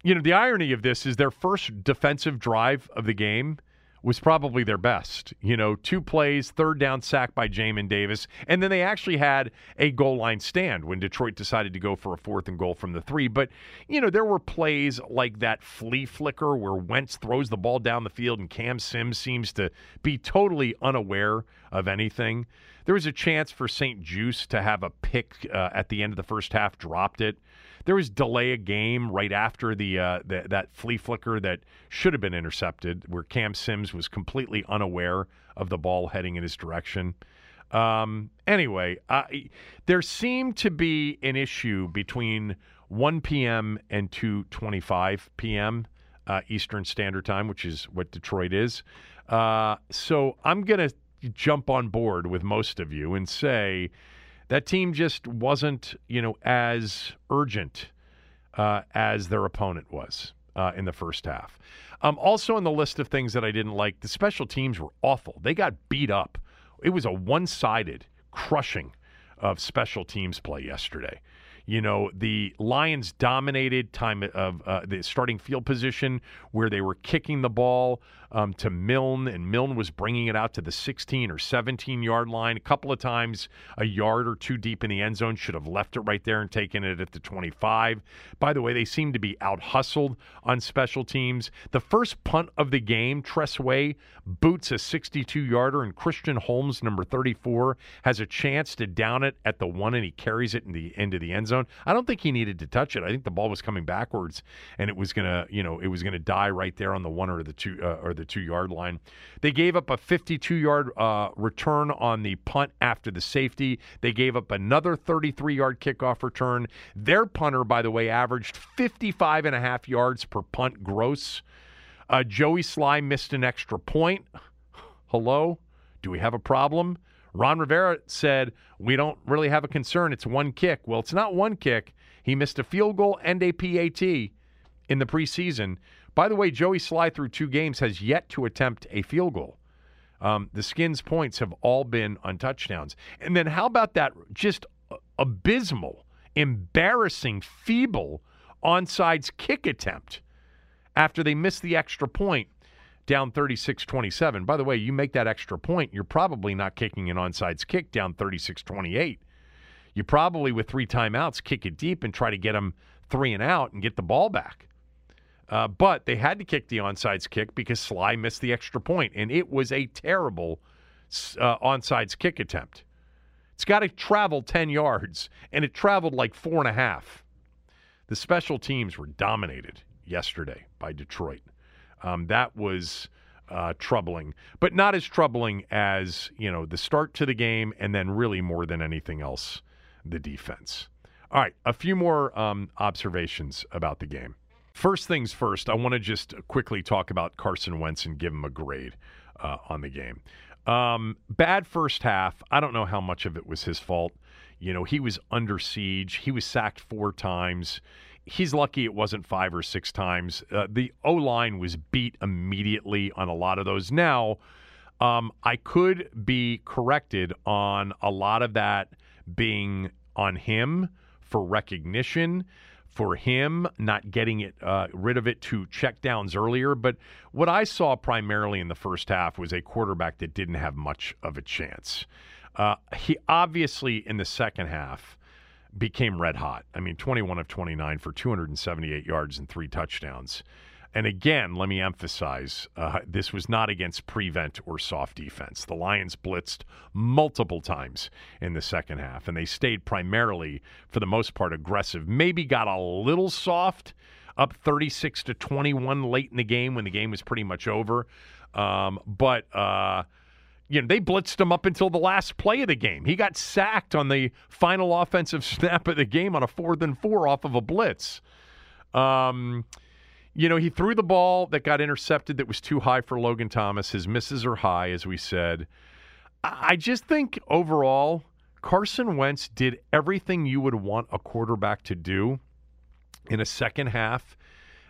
you know, the irony of this is their first defensive drive of the game was probably their best. You know, two plays, third down sack by Jamin Davis, and then they actually had a goal line stand when Detroit decided to go for a fourth and goal from the three. But you know, there were plays like that flea flicker where Wentz throws the ball down the field and Cam Sims seems to be totally unaware of anything. There was a chance for St-Juste to have a pick uh, at the end of the first half, dropped it. There was delay a game right after the, uh, the, that flea flicker that should have been intercepted, where Cam Sims was completely unaware of the ball heading in his direction. Um, anyway, there seemed to be an issue between 1 p.m. and 2:25 p.m. Uh, Eastern Standard Time, which is what Detroit is. Uh, so I'm gonna jump on board with most of you and say that team just wasn't, you know, as urgent uh, as their opponent was uh, in the first half. Um, also, on the list of things that I didn't like, the special teams were awful. They got beat up. It was a one-sided crushing of special teams play yesterday. You know, the Lions dominated time of uh, the starting field position where they were kicking the ball um, to Milne, and Milne was bringing it out to the 16 or 17 yard line. A couple of times, a yard or two deep in the end zone, should have left it right there and taken it at the 25. By the way, they seem to be out hustled on special teams. The first punt of the game, Tress Way boots a 62 yarder, and Christian Holmes, number 34, has a chance to down it at the one, and he carries it in the into the end zone. I don't think he needed to touch it. I think the ball was coming backwards, and it was gonna, you know, it was gonna die right there on the one or the two uh, or the two yard line. They gave up a 52 yard uh, return on the punt after the safety. They gave up another 33 yard kickoff return. Their punter, by the way, averaged 55 and a half yards per punt gross. Uh, Joey Slye missed an extra point. Hello? Do we have a problem? Ron Rivera said, We don't really have a concern. It's one kick. Well, it's not one kick. He missed a field goal and a PAT in the preseason. By the way, Joey Slye through two games has yet to attempt a field goal. Um, the Skins' points have all been on touchdowns. And then how about that just abysmal, embarrassing, feeble onside kick attempt after they missed the extra point down 36 27. By the way, you make that extra point, you're probably not kicking an onside kick down 36 28. You probably, with three timeouts, kick it deep and try to get them three and out and get the ball back. Uh, but they had to kick the onside kick because Slye missed the extra point, and it was a terrible uh, onside kick attempt. It's got to travel 10 yards, and it traveled like four and a half. The special teams were dominated yesterday by Detroit. Um, that was uh, troubling, but not as troubling as you know the start to the game, and then really more than anything else, the defense. All right, a few more um, observations about the game. First things first, I want to just quickly talk about Carson Wentz and give him a grade uh, on the game. Um, bad first half. I don't know how much of it was his fault. You know, he was under siege. He was sacked four times. He's lucky it wasn't five or six times. Uh, the O line was beat immediately on a lot of those. Now, Um, I could be corrected on a lot of that being on him for recognition, for him not getting it uh, rid of it to check downs earlier. But what I saw primarily in the first half was a quarterback that didn't have much of a chance. Uh, he obviously in the second half became red hot. I mean, 21 of 29 for 278 yards and three touchdowns. And again, let me emphasize uh, this was not against prevent or soft defense. The Lions blitzed multiple times in the second half, and they stayed primarily, for the most part, aggressive. Maybe got a little soft, up 36 to 21 late in the game when the game was pretty much over. Um, but. Uh, you know, they blitzed him up until the last play of the game. He got sacked on the final offensive *laughs* snap of the game on a fourth and four off of a blitz. Um, you know, he threw the ball that got intercepted that was too high for Logan Thomas. His misses are high, as we said. I just think overall, Carson Wentz did everything you would want a quarterback to do in a second half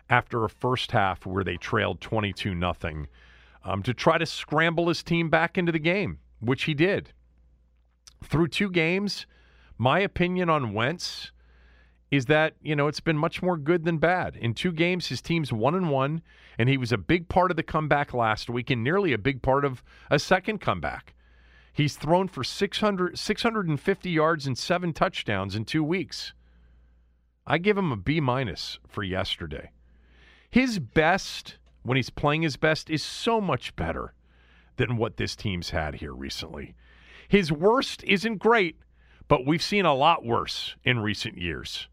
after a first half where they trailed 22 nothing um, to try to scramble his team back into the game, which he did. Through two games, my opinion on Wentz is that you know it's been much more good than bad. In two games, his team's one and one, and he was a big part of the comeback last week, and nearly a big part of a second comeback. He's thrown for 600, 650 yards and seven touchdowns in two weeks. I give him a B minus for yesterday. His best, when he's playing his best, is so much better than what this team's had here recently. His worst isn't great, but we've seen a lot worse in recent years.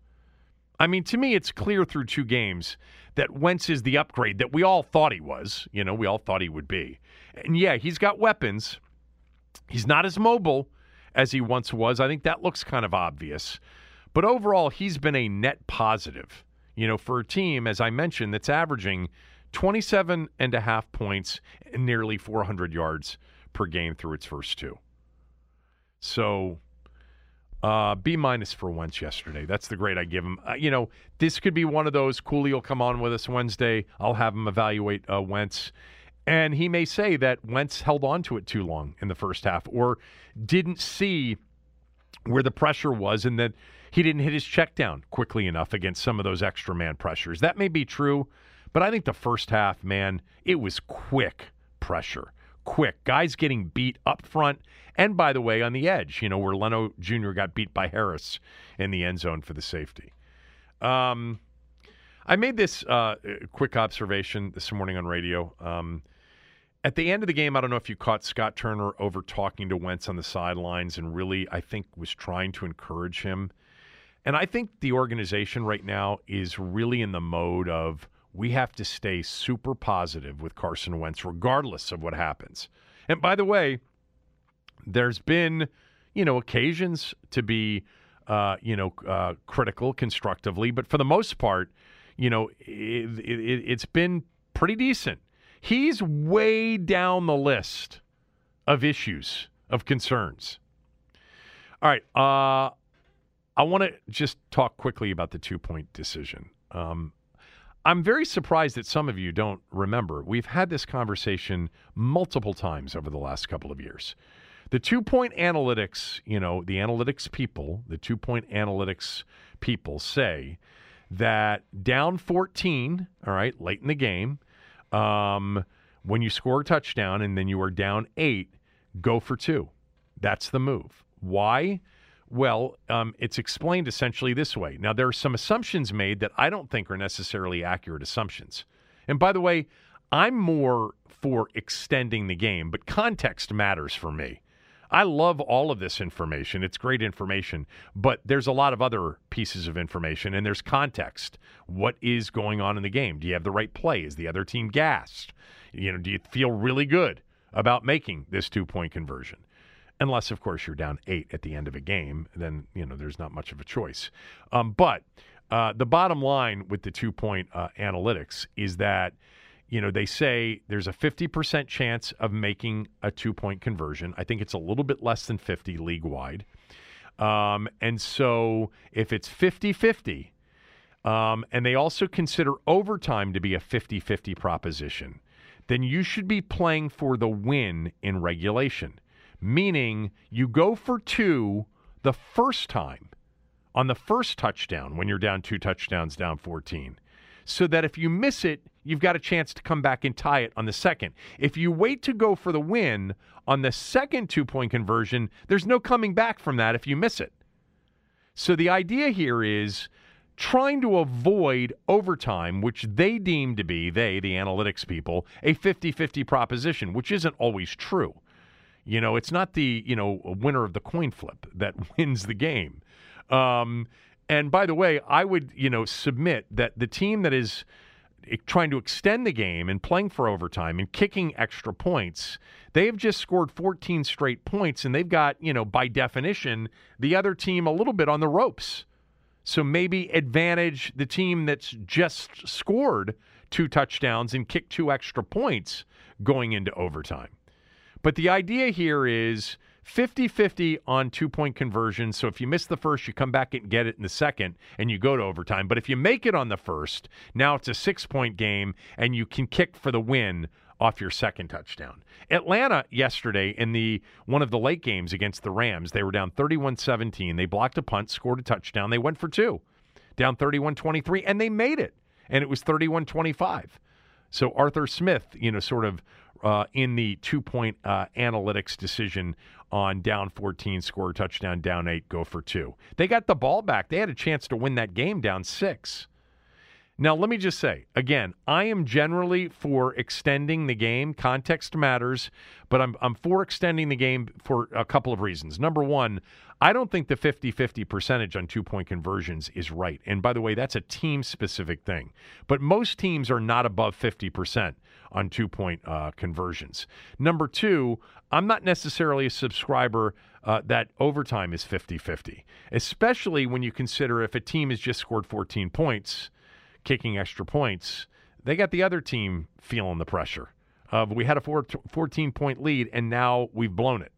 I mean, to me, it's clear through two games that Wentz is the upgrade that we all thought he was. You know, we all thought he would be. And yeah, he's got weapons. He's not as mobile as he once was. I think that looks kind of obvious. But overall, he's been a net positive, you know, for a team, as I mentioned, that's averaging 27 and a half points and nearly 400 yards per game through its first two. So uh, B minus for Wentz yesterday. That's the grade I give him. Uh, you know, this could be one of those. Cooley will come on with us Wednesday. I'll have him evaluate uh, Wentz. And he may say that Wentz held on to it too long in the first half or didn't see where the pressure was and that he didn't hit his check down quickly enough against some of those extra man pressures. That may be true, but I think the first half, man, it was quick pressure quick. Guys getting beat up front and, by the way, on the edge, you know, where Leno Jr. got beat by Harris in the end zone for the safety. Um, I made this uh, quick observation this morning on radio. Um, at the end of the game, I don't know if you caught Scott Turner over talking to Wentz on the sidelines and really, I think, was trying to encourage him. And I think the organization right now is really in the mode of we have to stay super positive with Carson Wentz, regardless of what happens. And by the way, there's been, you know, occasions to be, uh, you know, uh, critical constructively, but for the most part, you know, it, it, it's been pretty decent. He's way down the list of issues, of concerns. All right. Uh, I want to just talk quickly about the two point decision. Um, I'm very surprised that some of you don't remember. We've had this conversation multiple times over the last couple of years. The two point analytics, you know, the analytics people, the two point analytics people say that down 14, all right, late in the game, um, when you score a touchdown and then you are down eight, go for two. That's the move. Why? Well, um, it's explained essentially this way. Now, there are some assumptions made that I don't think are necessarily accurate assumptions. And by the way, I'm more for extending the game, but context matters for me. I love all of this information. It's great information, but there's a lot of other pieces of information and there's context. What is going on in the game? Do you have the right play? Is the other team gassed? You know, do you feel really good about making this two-point conversion? unless of course you're down eight at the end of a game then you know there's not much of a choice um, but uh, the bottom line with the two point uh, analytics is that you know they say there's a 50% chance of making a two point conversion i think it's a little bit less than 50 league wide um, and so if it's 50 50 um, and they also consider overtime to be a 50 50 proposition then you should be playing for the win in regulation. Meaning you go for two the first time on the first touchdown when you're down two touchdowns, down 14. So that if you miss it, you've got a chance to come back and tie it on the second. If you wait to go for the win on the second two point conversion, there's no coming back from that if you miss it. So the idea here is trying to avoid overtime, which they deem to be, they, the analytics people, a 50 50 proposition, which isn't always true. You know, it's not the, you know, winner of the coin flip that *laughs* wins the game. Um, and by the way, I would, you know, submit that the team that is trying to extend the game and playing for overtime and kicking extra points, they have just scored 14 straight points and they've got, you know, by definition, the other team a little bit on the ropes. So maybe advantage the team that's just scored two touchdowns and kicked two extra points going into overtime. But the idea here is 50 50 on two point conversion. So if you miss the first, you come back and get it in the second and you go to overtime. But if you make it on the first, now it's a six point game and you can kick for the win off your second touchdown. Atlanta yesterday in the one of the late games against the Rams, they were down 31-17. They blocked a punt, scored a touchdown. They went for two. Down 31-23 and they made it. And it was 31-25. So Arthur Smith, you know, sort of uh, in the two-point uh, analytics decision on down 14, score touchdown, down eight, go for two. They got the ball back. They had a chance to win that game down six. Now, let me just say again, I am generally for extending the game. Context matters, but I'm, I'm for extending the game for a couple of reasons. Number one, I don't think the 50 50 percentage on two point conversions is right. And by the way, that's a team specific thing. But most teams are not above 50% on two point uh, conversions. Number two, I'm not necessarily a subscriber uh, that overtime is 50 50, especially when you consider if a team has just scored 14 points kicking extra points, they got the other team feeling the pressure of we had a four, 14 point lead and now we've blown it.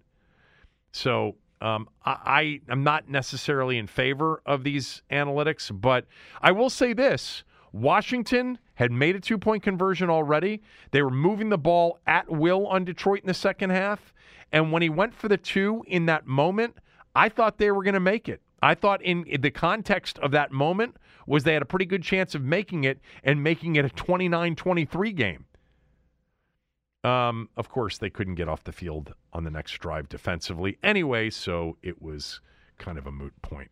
So um, I, I am not necessarily in favor of these analytics, but I will say this: Washington had made a two point conversion already. They were moving the ball at will on Detroit in the second half, and when he went for the two in that moment, I thought they were going to make it. I thought in, the context of that moment was they had a pretty good chance of making it and making it a 29-23 game. Um, of course, they couldn't get off the field on the next drive defensively anyway, so it was kind of a moot point.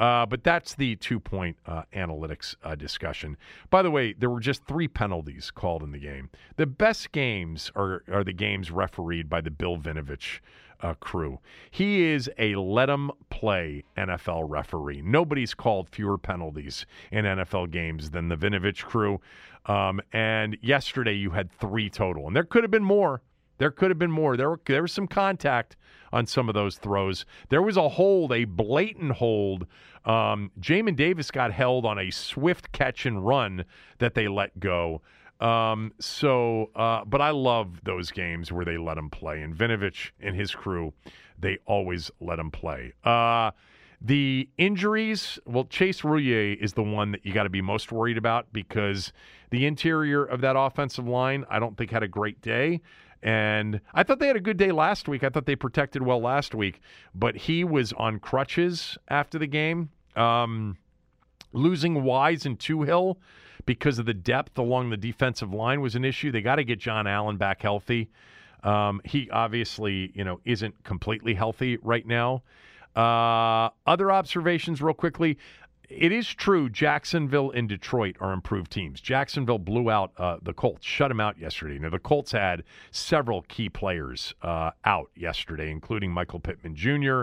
Uh, but that's the two point uh, analytics uh, discussion. By the way, there were just three penalties called in the game. The best games are, are the games refereed by the Bill Vinovich uh, crew. He is a let him play NFL referee. Nobody's called fewer penalties in NFL games than the Vinovich crew. Um, and yesterday you had three total, and there could have been more. There could have been more. There, were, there was some contact on some of those throws. There was a hold, a blatant hold. Um, Jamin Davis got held on a swift catch and run that they let go. Um, so, uh, but I love those games where they let him play. And Vinovich and his crew, they always let him play. Uh, the injuries, well, Chase Roullier is the one that you got to be most worried about because the interior of that offensive line, I don't think had a great day. And I thought they had a good day last week. I thought they protected well last week, but he was on crutches after the game. Um, losing Wise and Toohill because of the depth along the defensive line was an issue. They got to get John Allen back healthy. Um, he obviously, you know, isn't completely healthy right now. Uh, other observations, real quickly. It is true Jacksonville and Detroit are improved teams. Jacksonville blew out uh, the Colts, shut them out yesterday. Now, the Colts had several key players uh, out yesterday, including Michael Pittman Jr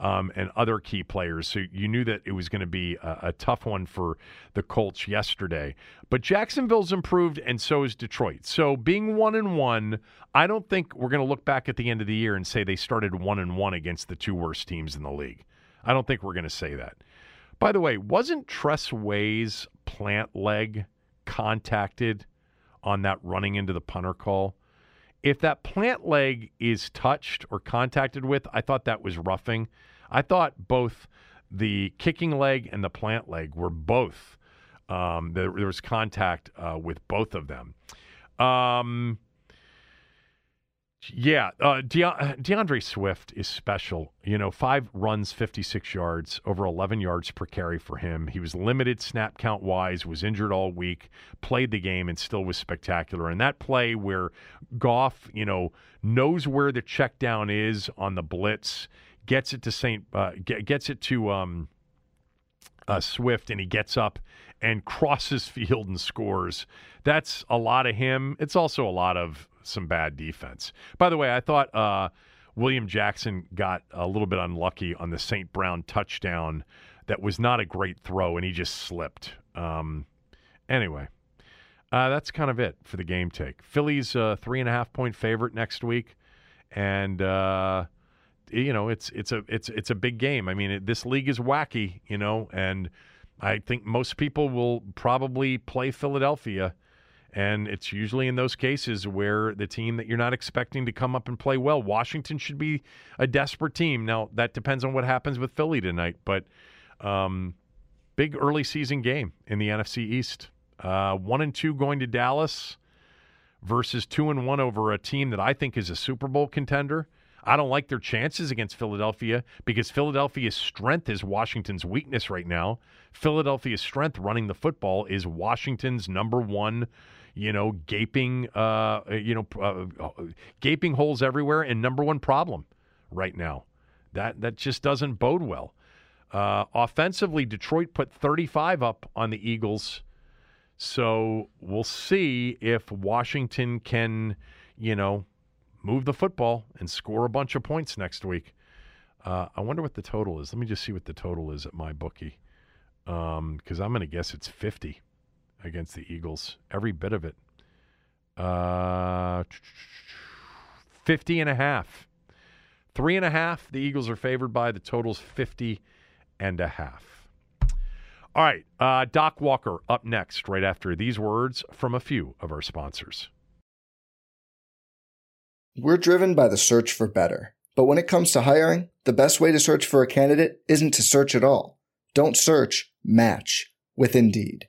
um, and other key players. So you knew that it was going to be a, a, tough one for the Colts yesterday. But Jacksonville's improved, and so is Detroit. So being one and one, I don't think we're going to look back at the end of the year and say they started one and one against the two worst teams in the league. I don't think we're going to say that. By the way, wasn't Tress Way's plant leg contacted on that running into the punter call? If that plant leg is touched or contacted with, I thought that was roughing. I thought both the kicking leg and the plant leg were both. Um, there, there, was contact uh, with both of them. Um, Yeah, uh, De- D'Andre Swift is special. You know, five runs, 56 yards, over 11 yards per carry for him. He was limited snap count wise, was injured all week, played the game, and still was spectacular. And that play where Goff, you know, knows where the check down is on the blitz, gets it to Saint, uh, gets it to um, uh, Swift, and he gets up and crosses *laughs* field and scores. That's a lot of him. It's also a lot of some bad defense. By the way, I thought uh, William Jackson got a little bit unlucky on the St. Brown touchdown. That was not a great throw, and he just slipped. Um, anyway, uh, that's kind of it for the game take. Philly's a three and a half point favorite next week, and uh, you know it's it's a it's it's a big game. I mean, it, this league is wacky, you know, and I think most people will probably play Philadelphia and it's usually in those cases where the team that you're not expecting to come up and play well. Washington should be a desperate team. Now, that depends on what happens with Philly tonight, but um, big early season game in the NFC East. Uh, one and two going to Dallas versus two and one over a team that I think is a Super Bowl contender. I don't like their chances against Philadelphia because Philadelphia's strength is Washington's weakness right now. Philadelphia's strength running the football is Washington's number one you know, gaping, uh, you know, uh, gaping holes everywhere, and number one problem right now. That that just doesn't bode well. Uh, offensively, Detroit put 35 up on the Eagles, so we'll see if Washington can, you know, move the football and score a bunch of points next week. Uh, I wonder what the total is. Let me just see what the total is at my bookie, because um, I'm going to guess it's 50 against the Eagles. Every bit of it. Uh, 50 and a half. Three and a half, the Eagles are favored by. The total's 50 and a half. All right, uh, Doc Walker up next, right after these words from a few of our sponsors. We're driven by the search for better. But when it comes to hiring, the best way to search for a candidate isn't to search at all. Don't search, match with Indeed.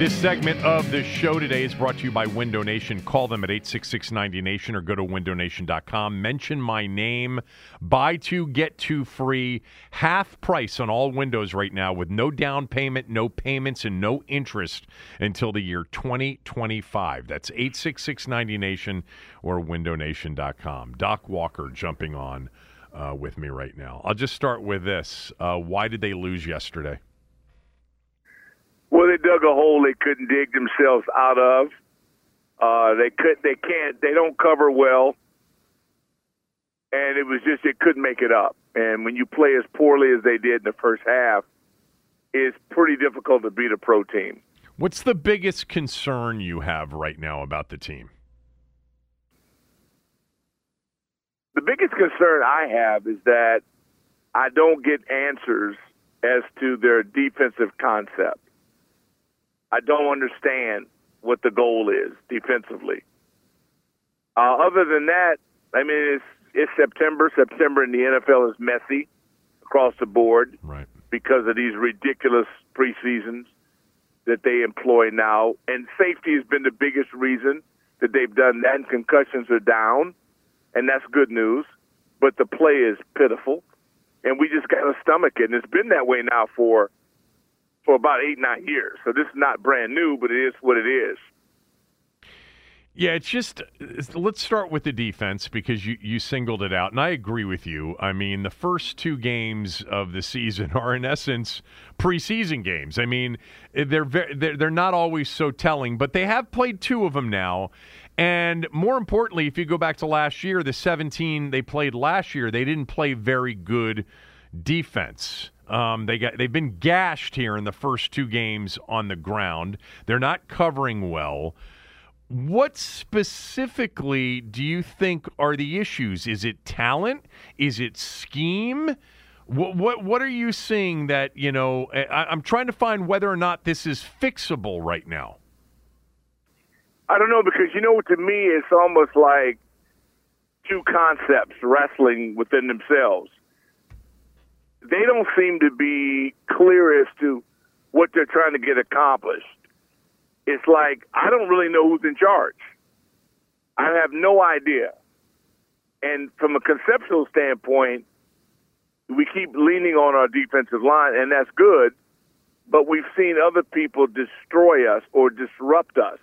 This segment of the show today is brought to you by Window Nation. Call them at 866 90Nation or go to windownation.com. Mention my name. Buy two, get two free. Half price on all windows right now with no down payment, no payments, and no interest until the year 2025. That's 866 90Nation or windownation.com. Doc Walker jumping on uh, with me right now. I'll just start with this. Uh, why did they lose yesterday? Well, they dug a hole they couldn't dig themselves out of. Uh, they could, they can't, they don't cover well, and it was just it couldn't make it up. And when you play as poorly as they did in the first half, it's pretty difficult to beat a pro team. What's the biggest concern you have right now about the team? The biggest concern I have is that I don't get answers as to their defensive concept. I don't understand what the goal is defensively. Uh, other than that, I mean, it's it's September. September in the NFL is messy across the board. Right. because of these ridiculous preseasons that they employ now. And safety has been the biggest reason that they've done that, and concussions are down, and that's good news. But the play is pitiful, and we just got to stomach it. And it's been that way now for for about eight nine years. So this is not brand new, but it is what it is. Yeah, it's just let's start with the defense because you, you singled it out, and I agree with you. I mean, the first two games of the season *laughs* are in essence preseason games. I mean, they're very, they're, they're not always so telling, but they have played two of them now. And more importantly, if you go back to last year, the 17 they played last year, they didn't play very good defense. Um, they got they've been gashed here in the first two games on the ground. They're not covering well. What specifically do you think are the issues? Is it talent? Is it scheme? What what, what are you seeing that you know? I, am trying to find whether or not this is fixable right now. I don't know because you know to me it's almost like two concepts wrestling within themselves. They don't seem to be clear as to what they're trying to get accomplished it's like I don't really know who's in charge. I have no idea. And from a conceptual standpoint, we keep leaning on our defensive line, and that's good. But we've seen other people destroy us or disrupt us,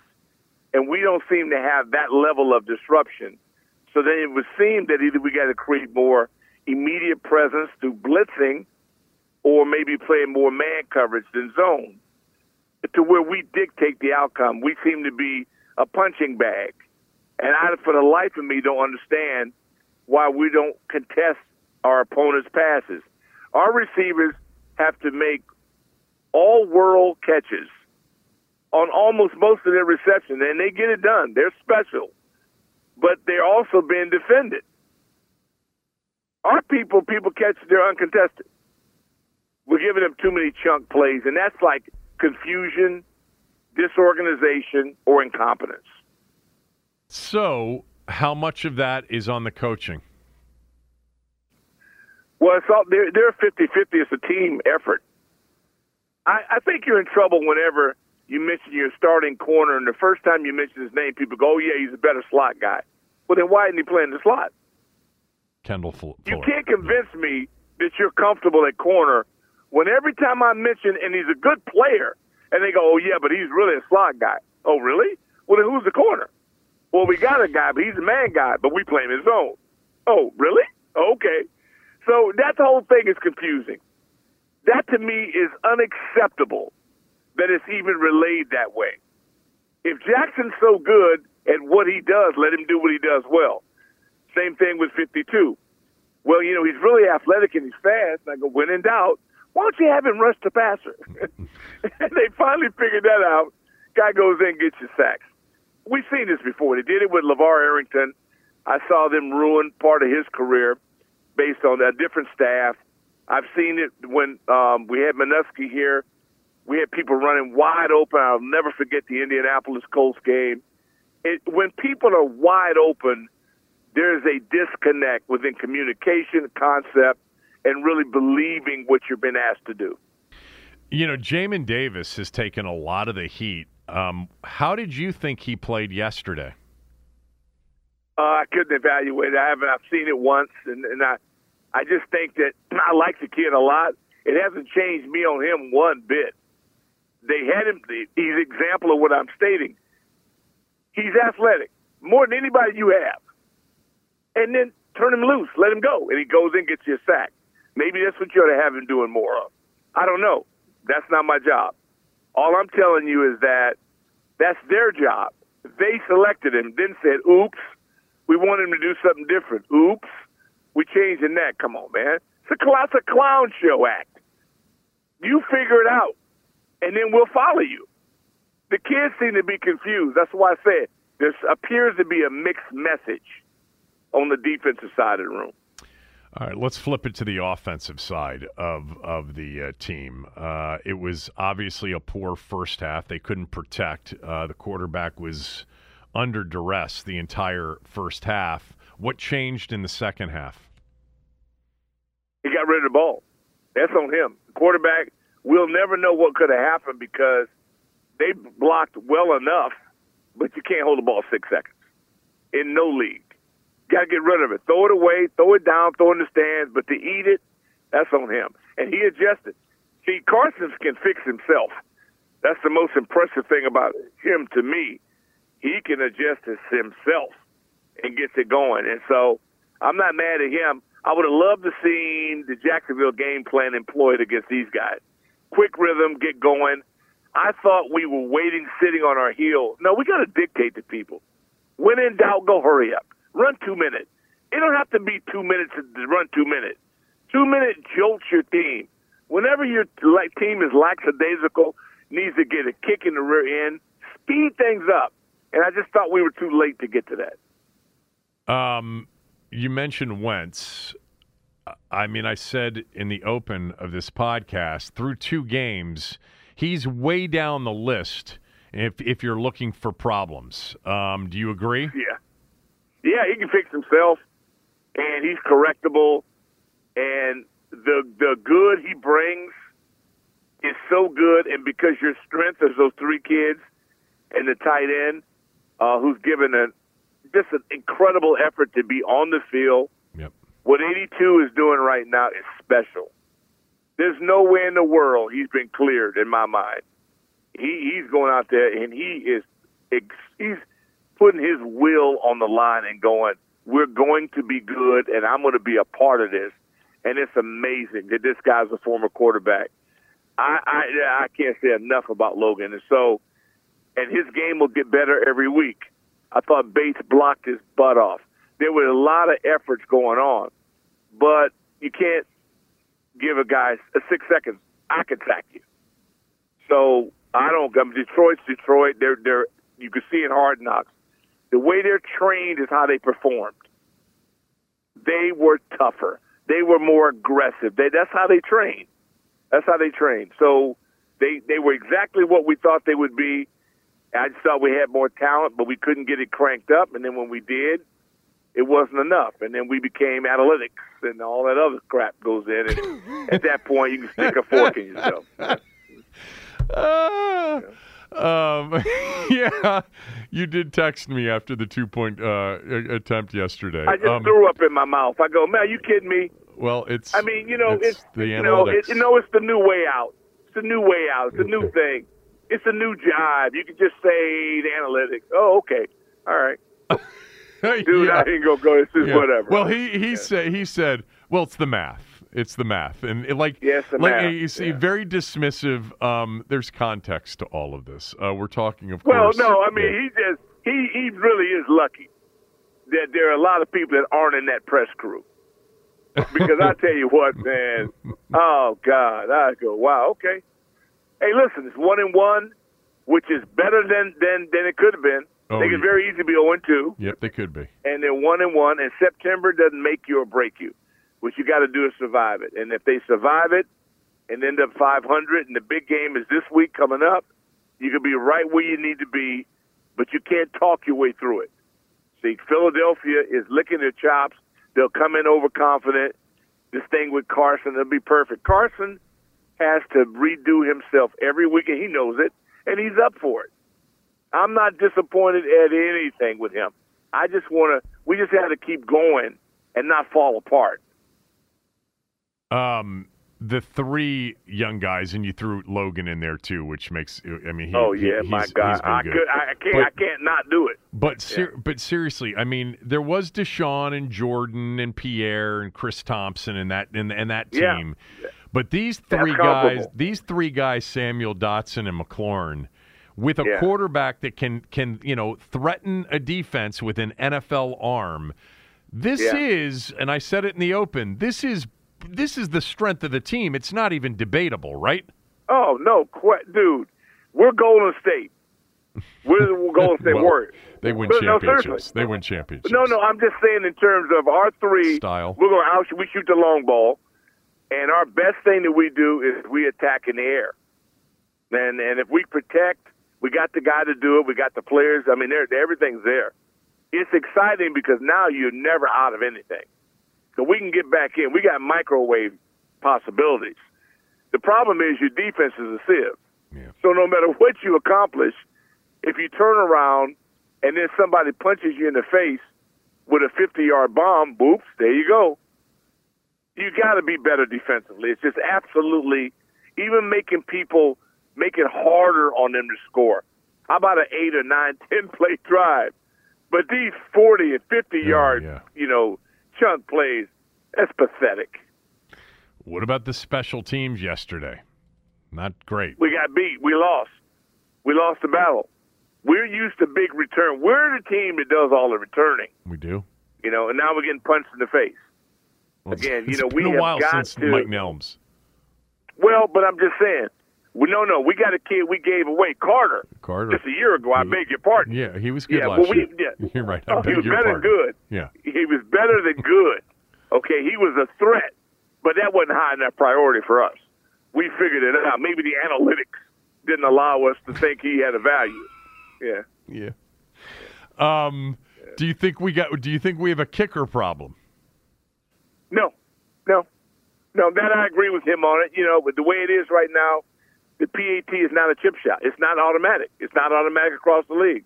and we don't seem to have that level of disruption. So then it would seem that either we got to create more immediate presence through blitzing, or maybe playing more man coverage than zone to where we dictate the outcome. We seem to be a punching bag. And I, for the life of me, don't understand why we don't contest our opponent's passes. Our receivers have to make all world catches on almost most of their receptions, and they get it done. They're special, but they're also being defended. Our people, people catch, they're uncontested. We're giving them too many chunk plays, and that's like confusion, disorganization, or incompetence. So, how much of that is on the coaching? Well, it's all, they're, they're 50-50. It's a team effort. I, I think you're in trouble whenever you mention your starting corner, and the first time you mention his name, people go, oh, yeah, he's a better slot guy. Well, then why isn't he playing the slot? Kendall Fuller. You can't convince me that you're comfortable at corner when every time I mention, and he's a good player, and they go, oh, yeah, but he's really a slot guy. Oh, really? Well, then who's the corner? Well, we got a guy, but he's a man guy, but we play him in zone. Oh, really? Okay. So that whole thing is confusing. That to me is unacceptable that it's even relayed that way. If Jackson's so good at what he does, let him do what he does well. Same thing with 52. Well, you know, he's really athletic and he's fast. And I go, when in doubt, why don't you have him rush the passer? *laughs* and they finally figured that out. Guy goes in, gets his sacks. We've seen this before. They did it with LaVar Arrington. I saw them ruin part of his career based on a different staff. I've seen it when um, we had Manusky here. We had people running wide open. I'll never forget the Indianapolis Colts game. It, when people are wide open, there is a disconnect within communication, concept, and really believing what you've been asked to do. You know, Jamin Davis has taken a lot of the heat. Um, how did you think he played yesterday? Uh, I couldn't evaluate it. I haven't. I've seen it once, and, and I, I just think that *clears throat* I like the kid a lot. It hasn't changed me on him one bit. They had him. He's an example of what I'm stating. He's athletic more than anybody you have, and then turn him loose, let him go, and he goes in, gets you a sack. Maybe that's what you ought to have him doing more of. I don't know. That's not my job. All I'm telling you is that that's their job. They selected him, then said, oops, we want him to do something different. Oops, we changing that. Come on, man. It's a, a clown show act. You figure it out, and then we'll follow you. The kids seem to be confused. That's why I said there appears to be a mixed message on the defensive side of the room. All right, let's flip it to the offensive side of of the uh, team. Uh, it was obviously a poor first half. They couldn't protect. Uh, the quarterback was under duress the entire first half. What changed in the second half? He got rid of the ball. That's on him. quarterback, we'll never know what could have happened because they blocked well enough, but you can't hold the ball six seconds in no league. Got to get rid of it. Throw it away, throw it down, throw it in the stands, but to eat it, that's on him. And he adjusted. See, Carson can fix himself. That's the most impressive thing about him to me. He can adjust himself and gets it going. And so I'm not mad at him. I would have loved to seen the Jacksonville game plan employed against these guys. Quick rhythm, get going. I thought we were waiting, sitting on our heel. No, we got to dictate to people. When in doubt, go hurry up. Run two minutes. It don't have to be two minutes to run two minutes. Two minutes jolts your team. Whenever your like team is lackadaisical, needs to get a kick in the rear end, speed things up. And I just thought we were too late to get to that. Um, you mentioned Wentz. I mean, I said in the open of this podcast, through two games, he's way down the list if if you're looking for problems. Um, do you agree? Yeah. Yeah, he can fix himself, and he's correctable. And the the good he brings is so good, and because your strength is those three kids and the tight end, uh, who's given a just an incredible effort to be on the field. Yep. What 82 is doing right now is special. There's no way in the world he's been cleared in my mind. He he's going out there and he is he's putting his will on the line and going, we're going to be good and I'm going to be a part of this. And it's amazing that this guy's a former quarterback. I I, I can't say enough about Logan. And so, and his game will get better every week. I thought Bates blocked his butt off. There were a lot of efforts going on, but you can't give a guy a uh, six seconds. I can sack you. So I don't. I mean, Detroit's Detroit. They're they're. You can see in Hard Knocks, the way they're trained is how they performed. They were tougher. They were more aggressive. They, that's how they train. That's how they train. So they they were exactly what we thought they would be. I just thought we had more talent, but we couldn't get it cranked up. And then when we did, it wasn't enough. And then we became analytics, and all that other crap goes in. And *laughs* at that point, you can stick a fork in yourself. *laughs* Uh, um, *laughs* yeah, you did text me after the two point uh, attempt yesterday. I just um, threw up in my mouth. I go, man, are you kidding me? Well, it's. I mean, you know, it's, it's, the you know, analytics. it, you know, it's the new way out. It's the new way out. It's a new thing. It's a new job. You can just say the analytics. Oh, okay, all right, *laughs* dude. Yeah. I ain't gonna go. This is Yeah. whatever. Well, he he said he said, well, it's the math. It's the math, and it, like Yeah, the like math. you see, Yeah. very dismissive. Um, there's context to all of this. Uh, we're talking, of Well, course. Well, no, I mean yeah. he just he he really is lucky that there are a lot of people that aren't in that press crew. Because I tell you what, *laughs* man, oh God, I go, wow, okay. Hey, listen, it's one and one, which is better than than than it could have been. Oh, they could yeah. very easily be zero and two, Yep, they could be. and they're one and one. And September doesn't make you or break you. What you got to do is survive it. And if they survive it and end up 500, and the big game is this week coming up, you can be right where you need to be, but you can't talk your way through it. See, Philadelphia is licking their chops. They'll come in overconfident. This thing with Carson, it'll be perfect. Carson has to redo himself every week, and he knows it, and he's up for it. I'm not disappointed at anything with him. I just want to. We just have to keep going and not fall apart. Um, the three young guys, and you threw Logan in there too, which makes. I mean, he, oh he- yeah, he's, my God, I good. could, I can't, But- I can't not do it. But ser- but seriously, I mean, there was DeSean and Jordan and Pierre and Chris Thompson and that and, and that team, Yeah. But these That's three guys, comparable. these three guys, Samuel Dotson and McLaurin, with a Yeah. quarterback that can can you know threaten a defense with an NFL arm. This Yeah. is, and I said it in the open. This is this is the strength of the team. It's not even debatable, right? Oh no, qu- dude, we're Golden State. We're the *laughs* Golden State Well, Warriors. They win No, no, championships. seriously. they win championships. No, no, I'm just saying in terms of our three Style. We're going out. We shoot the long ball, and our best thing that we do is we attack in the air. And and if we protect, we got the guy to do it. We got the players. I mean, they're, everything's there. It's exciting because now you're never out of anything. So we can get back in. We got microwave possibilities. The problem is your defense is a sieve. Yeah. So no matter what you accomplish, if you turn around and then somebody punches you in the face with a 50 yard bomb, boops, there you go. You got to be better defensively. It's just absolutely, even making people make it harder on them to score. How about an eight or nine, *laughs* ten play drive? But these 40 and 50 yard, yeah. you know, chunk plays, that's pathetic. What about the special teams yesterday? Not great. We got beat. We lost. We lost the battle. We're used to big return. We're the team that does all the returning, We do. you know, and now we're getting punched in the face. Well, Again, you it's know, been we a have while got since to- Mike Nelms. Well, but I'm just saying, we, no, no, we got a kid we gave away, Carter, Carter. just a year ago. I beg your pardon. Yeah, he was good Yeah, last well, we- year. yeah. *laughs* You're right. I Oh, he was better than pardon. good. Yeah. He was better than good. Okay, he was a threat, but that wasn't high enough priority for us. We figured it out. Maybe the analytics didn't allow us to think he had a value. Yeah. Yeah. Um, do you think we got? Do you think we have a kicker problem? No, no, no. That I agree with him on it. You know, but the way it is right now, the PAT is not a chip shot. It's not automatic. It's not automatic across the league.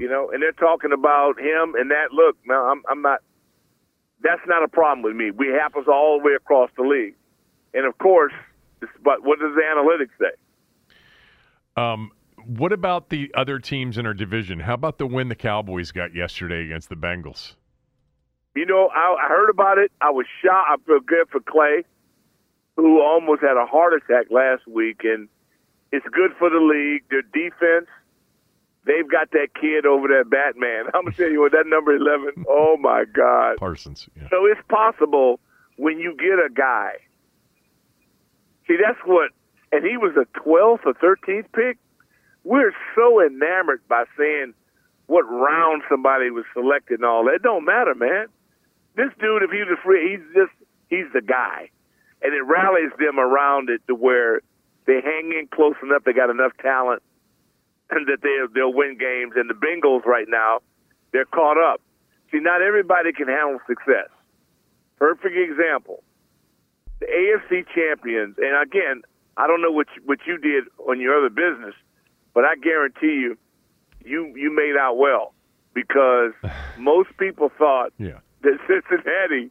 You know, and they're talking about him and that. Look, man, I'm, I'm not. That's not a problem with me. We happens all the way across the league, and of course, but what does the analytics say? Um, what about the other teams in our division? How about the win the Cowboys got yesterday against the Bengals? You know, I, I heard about it. I was shocked. I feel good for Clay, who almost had a heart attack last week, and it's good for the league. Their defense, they've got that kid over there, Batman. *laughs* I'm gonna tell you what, that number eleven. *laughs* Oh my God! Parsons. Yeah. So it's possible when you get a guy. See, that's what, and he was a 12th or 13th pick. We're so enamored by saying what round somebody was selected and all that. It don't matter, man. This dude, if he was a free, he's just he's the guy, and it rallies them around it to where they hang in close enough. They got enough talent, *laughs* and that they they'll win games. And the Bengals right now, they're caught up. See, not everybody can handle success. Perfect example. The AFC champions, and again, I don't know what you, what you did on your other business, but I guarantee you, you you made out well because *sighs* most people thought Yeah. that Cincinnati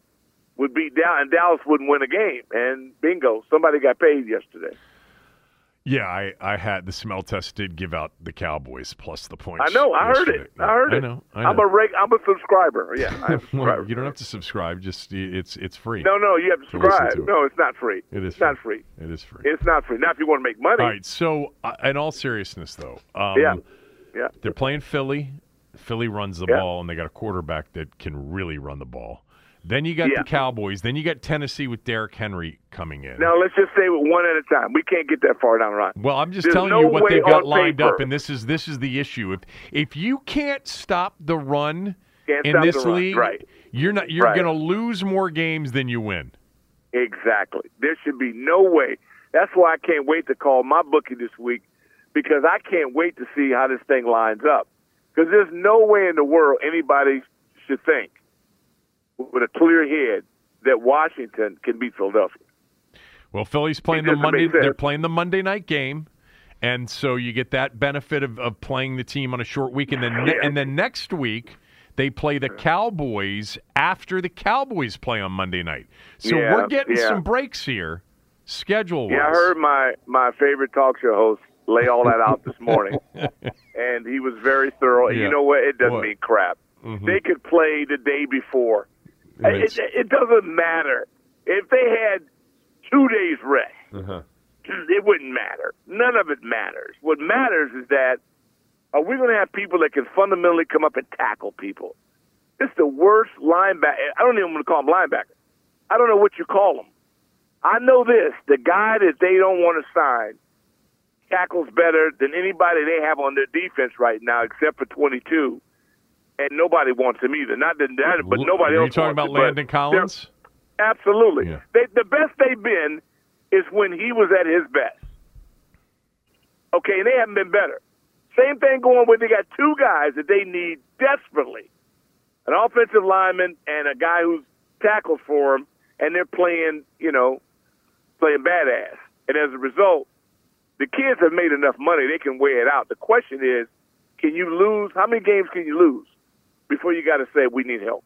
would beat Dallas and Dallas wouldn't win a game, and bingo, somebody got paid yesterday. Yeah, I, I had the smell test did give out the Cowboys plus the points. I know, I heard yesterday. it. I heard it. I know. I I'm a reg- I'm a subscriber. Yeah, a *laughs* Well, subscriber. you don't have to subscribe. Just it's it's free. No, no, you have to subscribe. to it. No, it's not free. It is It's not free. It is free. It's not free. Now, if you want to make money. All right. So, uh, in all seriousness, though, um, Yeah. Yeah. they're playing Philly. Philly runs the Yeah. ball, and they got a quarterback that can really run the ball. Then you got Yeah. the Cowboys. Then you got Tennessee with Derrick Henry coming in. Now let's just say one at a time. We can't get that far down the line. Well, I'm just There's telling no you what they've got lined up, and this is this is the issue. If if you can't stop the run Can't in this run, league, right. you're not you're Right. going to lose more games than you win. Exactly. There should be no way. That's why I can't wait to call my bookie this week because I can't wait to see how this thing lines up. Because there's no way in the world anybody should think with a clear head that Washington can beat Philadelphia. Well, Philly's playing the Monday. They're playing the Monday night game, and so you get that benefit of, of playing the team on a short week, and then ne- Yeah. and then next week they play the Cowboys after the Cowboys play on Monday night. So Yeah, we're getting yeah. some breaks here, schedule. Yeah, I heard my my favorite talk show host lay all that out this morning, *laughs* and he was very thorough. You know what? It doesn't What? mean crap. Mhm. They could play the day before. It, it, doesn't matter if they had two days rest. Uh-huh. It wouldn't matter. None of it matters. What matters is that are we going to have people that can fundamentally come up and tackle people? It's the worst linebacker. I don't even want to call them linebackers. I don't know what you call them. I know this: the guy that they don't want to sign tackles better than anybody they have on their defense right now, except for 22. And nobody wants him either. Not that, that but nobody Are else. you talking about him, Landon Collins? Absolutely. Yeah. They, the best they've been is when he was at his best. Okay, and they haven't been better. Same thing going with they got two guys that they need desperately an offensive lineman and a guy who's tackles for them, and they're playing, you know, playing badass. And as a result, the kids have made enough money; they can weigh it out. The question is, can you lose? How many games can you lose before you got to say we need help?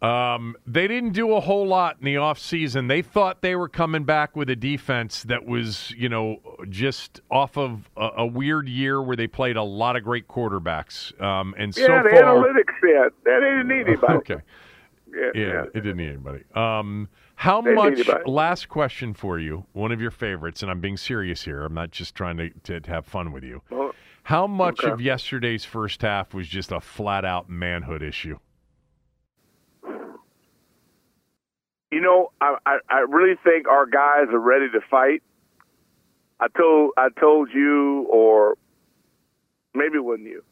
Um, they didn't do a whole lot in the offseason. They thought they were coming back with a defense that was, you know, just off of a, a weird year where they played a lot of great quarterbacks. Um, and yeah, so the far, analytics said that they didn't need *laughs* anybody. okay, Yeah, yeah, it didn't need anybody. Um, how They much? Last question for you. One of your favorites, and I'm being serious here. I'm not just trying to, to, to have fun with you. Well, How much okay. of yesterday's first half was just a flat out manhood issue? You know, I, I I really think our guys are ready to fight. I told I told you, or maybe it wasn't you,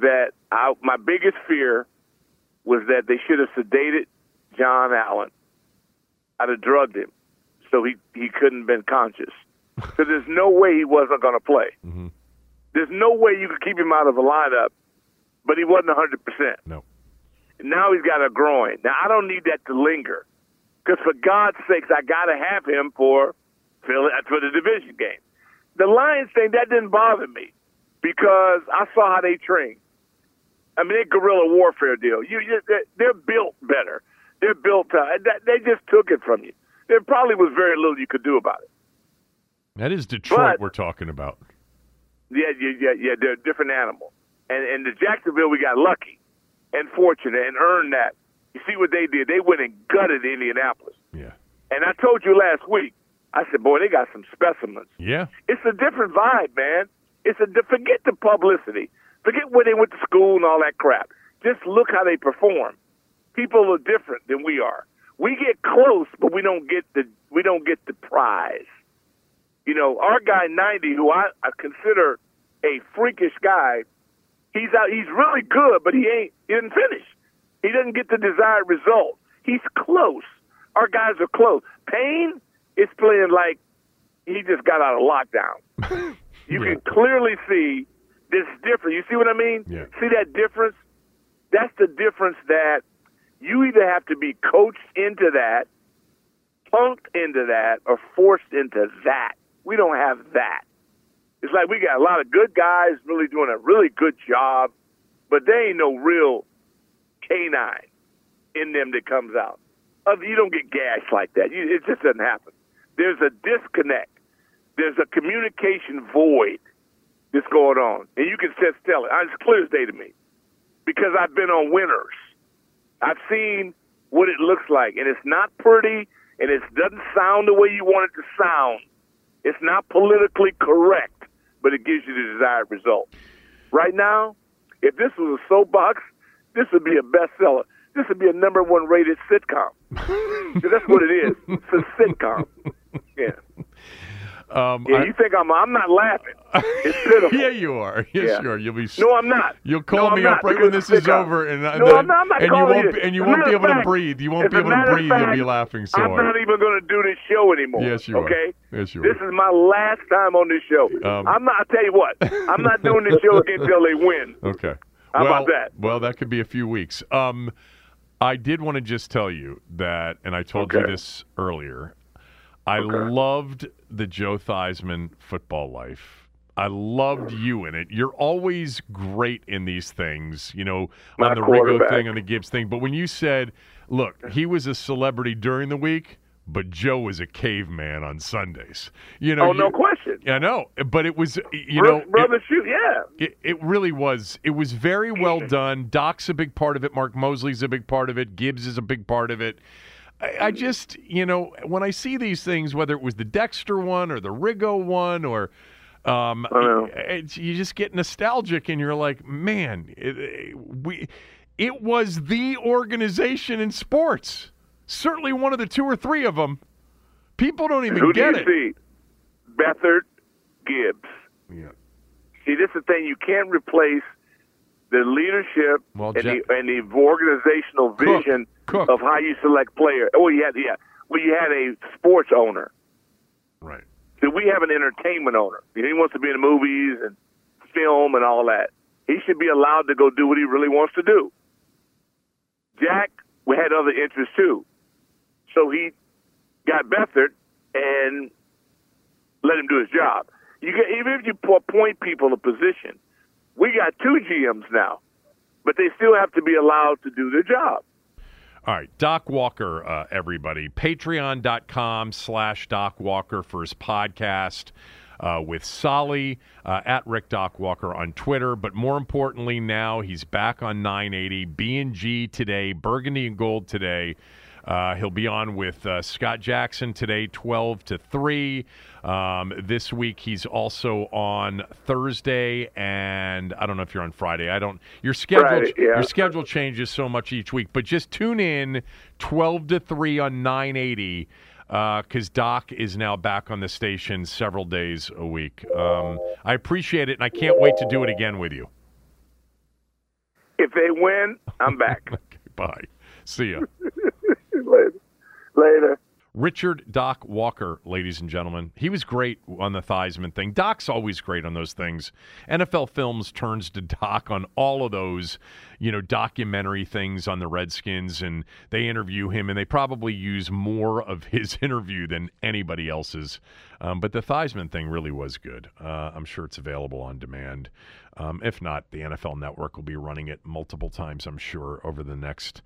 that I, my biggest fear was that they should have sedated John Allen. I'd have drugged him so he he couldn't have been conscious. *laughs* Because there's no way he wasn't going to play. Mhm. There's no way you could keep him out of the lineup, but he wasn't 100 percent. No. Now he's got a groin. Now I don't need that to linger, because for God's sakes, I got to have him for for for the division game. The Lions thing that didn't bother me because I saw how they train. I mean, they guerrilla warfare deal. You, you they're- they're built better. They're built. Uh, that, they just took it from you. There probably was very little you could do about it. That is Detroit But- we're talking about. Yeah, yeah, yeah, yeah. They're a different animal. And and the Jacksonville, we got lucky and fortunate and earned that. You see what they did? They went and gutted Indianapolis. Yeah. And I told you last week. I said, boy, they got some specimens. Yeah. It's a different vibe, man. It's a forget the publicity, forget where they went to school and all that crap. Just look how they perform. People are different than we are. We get close, but we don't get the we don't get the prize. You know, our guy ninety, who I, I consider a freakish guy, he's out. He's really good, but he ain't. He didn't finish. He doesn't get the desired result. He's close. Our guys are close. Payne is playing like he just got out of lockdown. *laughs* You Yeah. can clearly see this difference. You see what I mean? Yeah. See that difference? That's the difference that you either have to be coached into that, punked into that, or forced into that. We don't have that. It's like we got a lot of good guys really doing a really good job, but they ain't no real canine in them that comes out. You don't get gashed like that. It just doesn't happen. There's a disconnect. There's a communication void that's going on, and you can just tell it. It's clear as day to me because I've been on winners. I've seen what it looks like, and it's not pretty, and it doesn't sound the way you want it to sound. It's not politically correct, but it gives you the desired result. Right now, if this was a soapbox, this would be a bestseller. This would be a number one rated sitcom. *laughs* that's what it is. It's a sitcom. Yeah. Um, Yeah, I- you think I'm I'm not laughing. It's pitiful. *laughs* yeah, you are. Yes, Yeah. you are. You'll be. No, I'm not. You'll call No, me up right when this is over, and, No, then- I'm not, I'm not and you won't you. be, and you won't be able of to breathe. You won't be able to breathe. You'll be laughing so I'm hard. not even going to do this show anymore. Yes, you are. okay? Yes, you This are. is my last time on this show. Um, I'm not. I tell you what, I'm not doing this show again until they win. *laughs* Okay. How well, about that? Well, that could be a few weeks. Um, I did want to just tell you that, and I told you this earlier. I loved the Joe Theismann football life. I loved you in it. You're always great in these things, you know, My on the Riggo thing, on the Gibbs thing. But when you said, look, he was a celebrity during the week, but Joe was a caveman on Sundays. You know, Oh, no you- question. I know, but it was, you Bro- know, it- brother, shoot, yeah. it, it really was. It was very well done. Doc's a big part of it. Mark Moseley's a big part of it. Gibbs is a big part of it. I, I just, you know, when I see these things, whether it was the Dexter one or the Riggo one or, um, you just get nostalgic and you're like, man, it, it- we, it was the organization in sports. Certainly one of the two or three of them. People don't even Who do get you it. see? Beathard, Gibbs. Yeah. See, this is the thing. You can't replace the leadership Well, and, Jack- the, and the organizational vision Cooke. of how you select players. Oh, you had yeah. Well, you had a sports owner. Right. See, we have an entertainment owner. He wants to be in the movies and film and all that. He should be allowed to go do what he really wants to do. Jack we had other interests too, so he got Beathard, and let him do his job. You get even if you appoint people a position, we got two GMs now, but they still have to be allowed to do their job. All right, Doc Walker, uh, everybody. Patreon.com slash Doc Walker for his podcast uh, with Solly uh, at Rick Doc Walker on Twitter. But more importantly, now he's back on 980, B&G today, Burgundy and Gold today. Uh, he'll be on with uh, Scott Jackson today, 12 to 3. Um, this week he's also on Thursday, and I don't know if you're on Friday. I don't. Your schedule Friday, yeah. your schedule changes so much each week, but just tune in 12 to 3 on 980 because Doc is now back on the station several days a week. Um, I appreciate it, and I can't wait to do it again with you. If they win, I'm back. *laughs* Okay, bye. See ya. Later. Richard Doc Walker, ladies and gentlemen. He was great on the Theismann thing. Doc's always great on those things. NFL Films turns to Doc on all of those, you know, documentary things on the Redskins, and they interview him, and they probably use more of his *laughs* interview than anybody else's. Um, but the Theismann thing really was good. Uh, I'm sure it's available on demand. Um, if not, the NFL Network will be running it multiple times, I'm sure, over the next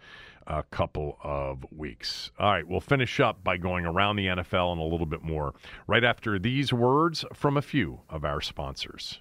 uh, couple of weeks. All right, we'll finish up by going around the NFL and a little bit more right after these words from a few of our sponsors.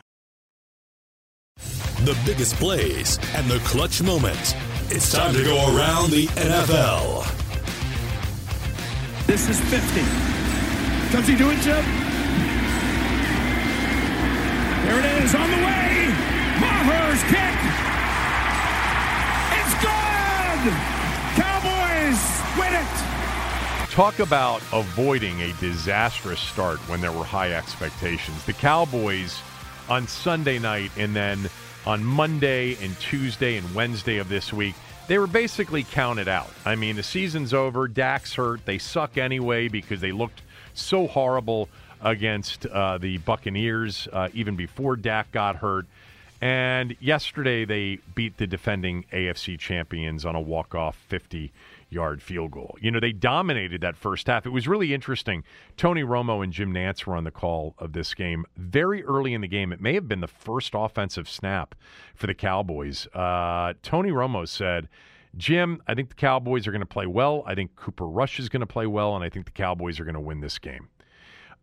The biggest plays and the clutch moments. It's time to go around the NFL. This is 50. Does he do it, Jim? There it is on the way. Maher's kick. It's good. Cowboys win it. Talk about avoiding a disastrous start when there were high expectations. The Cowboys on Sunday night and then on Monday and Tuesday and Wednesday of this week, they were basically counted out. I mean, the season's over. Dak's hurt. They suck anyway because they looked so horrible against uh, the Buccaneers uh, even before Dak got hurt. And yesterday they beat the defending AFC champions on a walk-off 50 yard field goal. You know, they dominated that first half. It was really interesting. Tony Romo and Jim Nantz were on the call of this game very early in the game. It may have been the first offensive snap for the Cowboys. Uh, Tony Romo said, Jim, I think the Cowboys are going to play well. I think Cooper Rush is going to play well, and I think the Cowboys are going to win this game.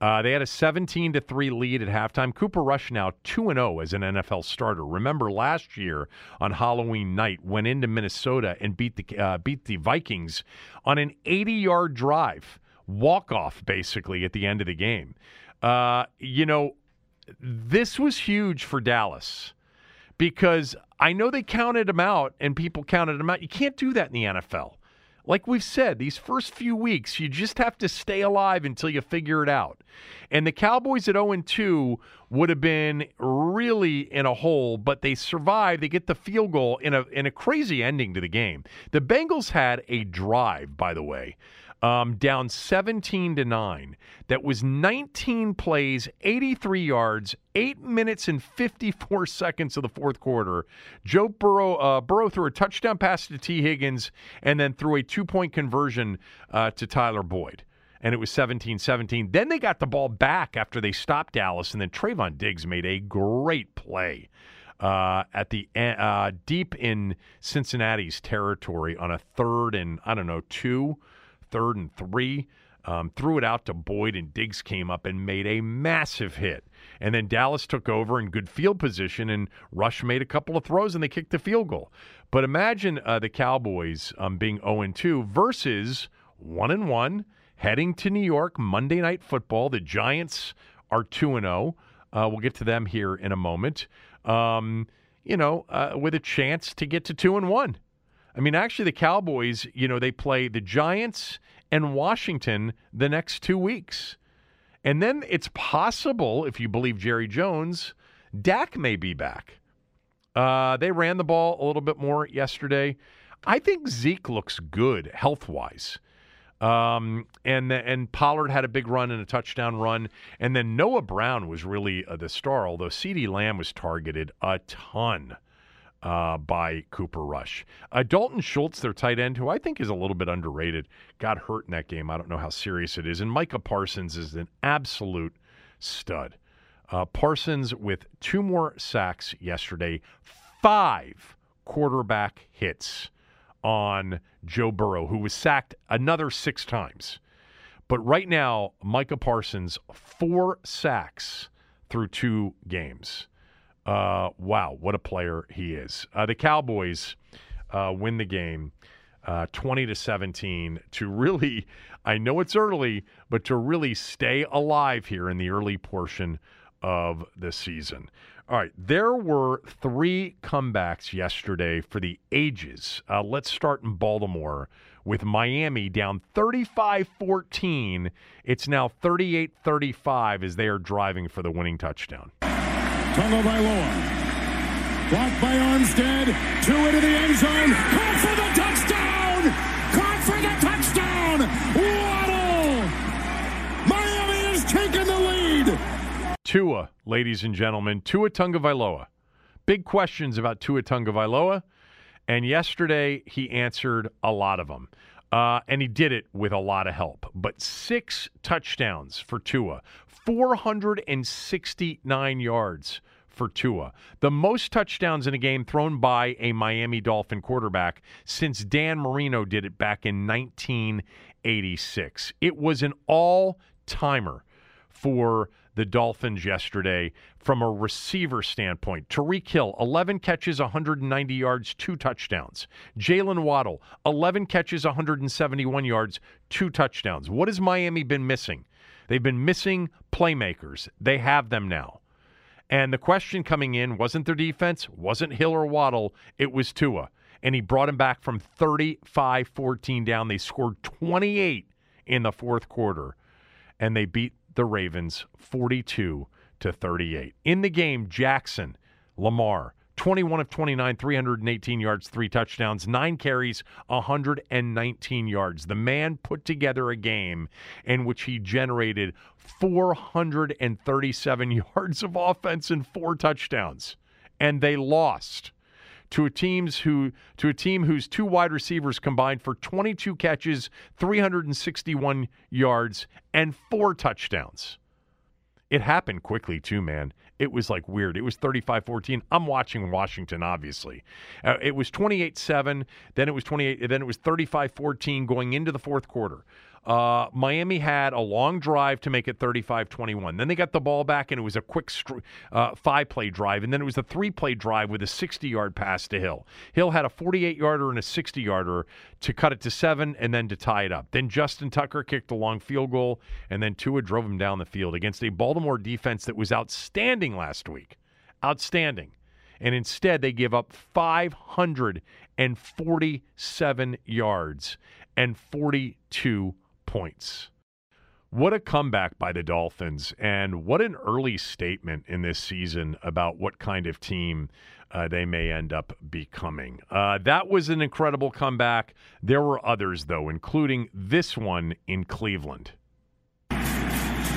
Uh, they had a 17 to 3 lead at halftime. Cooper Rush now 2 and 0 as an NFL starter. Remember last year on Halloween night went into Minnesota and beat the uh, beat the Vikings on an 80-yard drive, walk off basically at the end of the game. Uh, you know, this was huge for Dallas because I know they counted them out and people counted them out. You can't do that in the NFL. Like we've said, these first few weeks, you just have to stay alive until you figure it out. And the Cowboys at 0 2 would have been really in a hole, but they survive. They get the field goal in a in a crazy ending to the game. The Bengals had a drive, by the way, um, down 17 to 9. That was 19 plays, 83 yards, 8 minutes and 54 *laughs* seconds of the fourth quarter. Joe Burrow, uh, Burrow threw a touchdown pass to Tee Higgins and then threw a two point conversion uh, to Tyler Boyd. And it was 17 17. Then they got the ball back after they stopped Dallas, and then Trevon Diggs made a great play. Uh, at the uh, deep in Cincinnati's territory on a third and I don't know two, third and three. um, threw it out to Boyd, and Diggs came up and made a massive hit. And then Dallas took over in good field position, and Rush made a couple of throws, and they kicked the field goal. But imagine uh, the Cowboys um, being 0 2 versus 1 1, heading to New York Monday Night Football. The Giants are 2 0. Uh, we'll get to them here in a moment. Um, you know, uh, with a chance to get to 2 and 1. I mean, actually, the Cowboys, you know, they play the Giants and Washington the next two weeks. And then it's possible, if you believe Jerry Jones, Dak may be back. Uh, they ran the ball a little bit more yesterday. I think Zeke looks good health wise. Um, and and Pollard had a big run and a touchdown run, and then Noah Brown was really uh, the star. Although CeeDee Lamb was targeted a ton uh, by Cooper Rush. Uh, Dalton Schultz, their tight end, who I think is a little bit underrated, got hurt in that game. I don't know how serious it is. And Micah Parsons is an absolute stud. Uh, Parsons with two more sacks yesterday, five quarterback hits on Joe Burrow, who was sacked another six times. But right now, Micah Parsons, four sacks through two games. Uh, wow, what a player he is. Uh, the Cowboys uh, win the game uh, 20 to 17 to really, I know it's early, but to really stay alive here in the early portion of the season. All right, there were three comebacks yesterday for the ages. Uh, let's start in Baltimore with Miami down 35 14. It's now 38 35 as they are driving for the winning touchdown. Tagovailoa. Blocked by Armstead. Two into the end zone. Caught for the touchdown! Caught for the touchdown! Waddle! Miami has taken the lead! Tua, ladies and gentlemen. Tua Tagovailoa. Big questions about Tua Tagovailoa. And yesterday, he answered a lot of them. Uh, and he did it with a lot of help. But six touchdowns for Tua, 469 yards for Tua. The most touchdowns in a game thrown by a Miami Dolphin quarterback since Dan Marino did it back in 1986. It was an all timer for the Dolphins yesterday from a receiver standpoint. Tyreek Hill, 11 catches, 190 yards, two touchdowns. Jaylen Waddle, 11 catches, 171 yards, two touchdowns. What has Miami been missing? They've been missing playmakers. They have them now. And the question coming in wasn't their defense, wasn't Hill or Waddle, it was Tua. And he brought him back from 35 14 down. They scored 28 in the fourth quarter, and they beat the Ravens 42 to 38. In the game, Jackson, Lamar, 21 of 29, 318 yards, three touchdowns, nine carries, 119 yards. The man put together a game in which he generated 437 *laughs* yards of offense and four touchdowns, and they lost to a teams who to a team whose two wide receivers combined for 22 catches, 361 yards, and four touchdowns. It happened quickly too, man. It was like weird. It was 35-14. I'm watching Washington obviously. Uh, it was 28-7, then it was 28 then it was 35-14 going into the fourth quarter. Uh, Miami had a long drive to make it 35 21. Then they got the ball back, and it was a quick uh, five play drive. And then it was a three play drive with a 60 yard pass to Hill. Hill had a 48 yarder and a 60 yarder to cut it to seven and then to tie it up. Then Justin Tucker kicked a long field goal, and then Tua drove him down the field against a Baltimore defense that was outstanding last week. Outstanding. And instead, they give up 547 yards and 42 points. What a comeback by the Dolphins, and what an early statement in this season about what kind of team uh, they may end up becoming. Uh, that was an incredible comeback. There were others, though, including this one in Cleveland.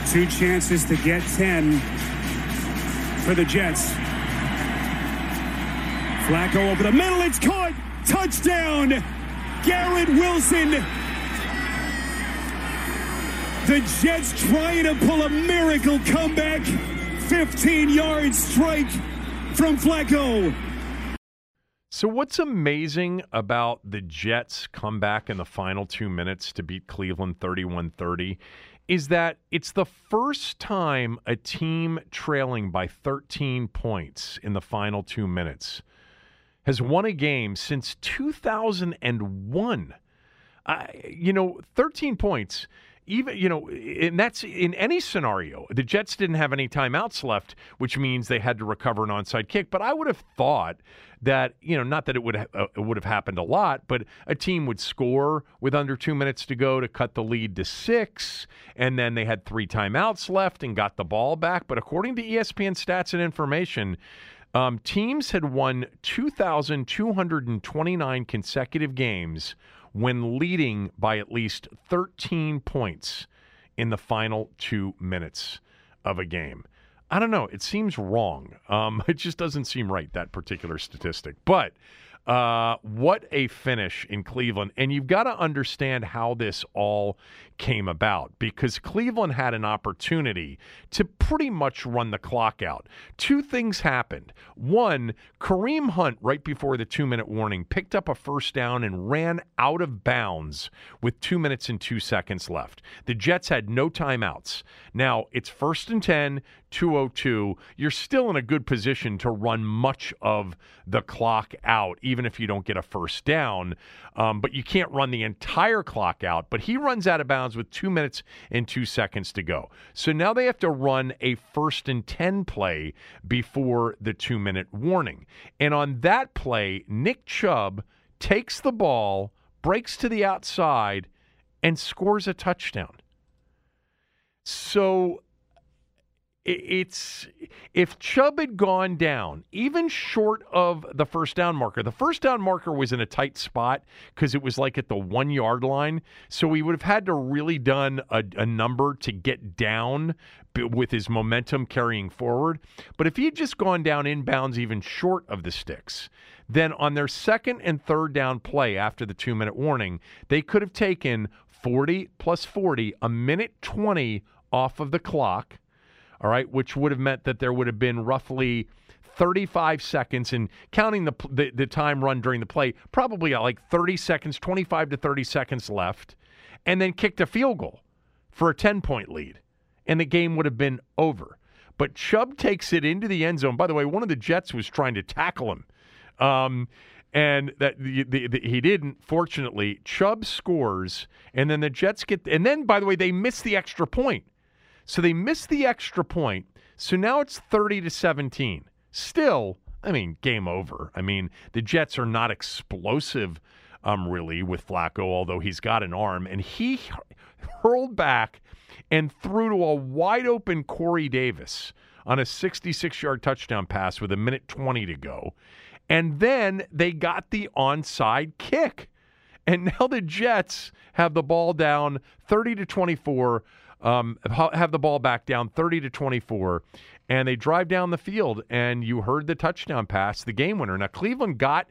Two chances to get 10 for the Jets. Flacco over the middle, it's caught. Touchdown, Garrett Wilson. The Jets trying to pull a miracle comeback. 15 yard strike from Flacco. So, what's amazing about the Jets' comeback in the final two minutes to beat Cleveland 31 30 is that it's the first time a team trailing by 13 points in the final two minutes has won a game since 2001. Uh, you know, 13 points even you know, and that's in any scenario. The Jets didn't have any timeouts left, which means they had to recover an onside kick. But I would have thought that you know, not that it would uh, it would have happened a lot, but a team would score with under two minutes to go to cut the lead to six, and then they had three timeouts left and got the ball back. But according to ESPN stats and information. Um, teams had won 2,229 consecutive games when leading by at least 13 points in the final two minutes of a game. I don't know. It seems wrong. Um, *laughs* it just doesn't seem right, that particular statistic. But uh, what a finish in Cleveland. And you've got to understand how this all came about because Cleveland had an opportunity to pretty much run the clock out. Two things happened. One, Kareem Hunt, right before the two minute warning, picked up a first down and ran out of bounds with two minutes and two seconds left. The Jets had no timeouts. Now it's first and 10, 202. You're still in a good position to run much of the clock out, even if you don't get a first down. Um, but you can't run the entire clock out. But he runs out of bounds with two minutes and two seconds to go. So now they have to run a first and 10 play before the two minute warning. And on that play, Nick Chubb takes the ball, breaks to the outside, and scores a touchdown. So it's if Chubb had gone down, even short of the first down marker, the first down marker was in a tight spot because it was like at the one yard line. So we would have had to really done a, a number to get down with his momentum carrying forward. But if he had just gone down inbounds even short of the sticks, then on their second and third down play after the two minute warning, they could have taken 40 plus 40, a minute 20 off of the clock all right, which would have meant that there would have been roughly 35 seconds and counting the, the, the time run during the play, probably like 30 seconds, 25 to 30 seconds left, and then kicked a field goal for a 10 point lead, and the game would have been over. But Chubb takes it into the end zone. By the way, one of the Jets was trying to tackle him. Um, and that the, the, the, he didn't. Fortunately, Chubb scores, and then the Jets get. And then, by the way, they miss the extra point. So they missed the extra point. So now it's 30 to 17. Still, I mean, game over. I mean, the Jets are not explosive, um, really, with Flacco, although he's got an arm. And he hurled back and threw to a wide open Corey Davis on a 66 yard touchdown pass with a minute 20 to go. And then they got the onside kick. And now the Jets have the ball down 30 to 24 um, have the ball back down 30 to 24, and they drive down the field. And you heard the touchdown pass, the game winner. Now Cleveland got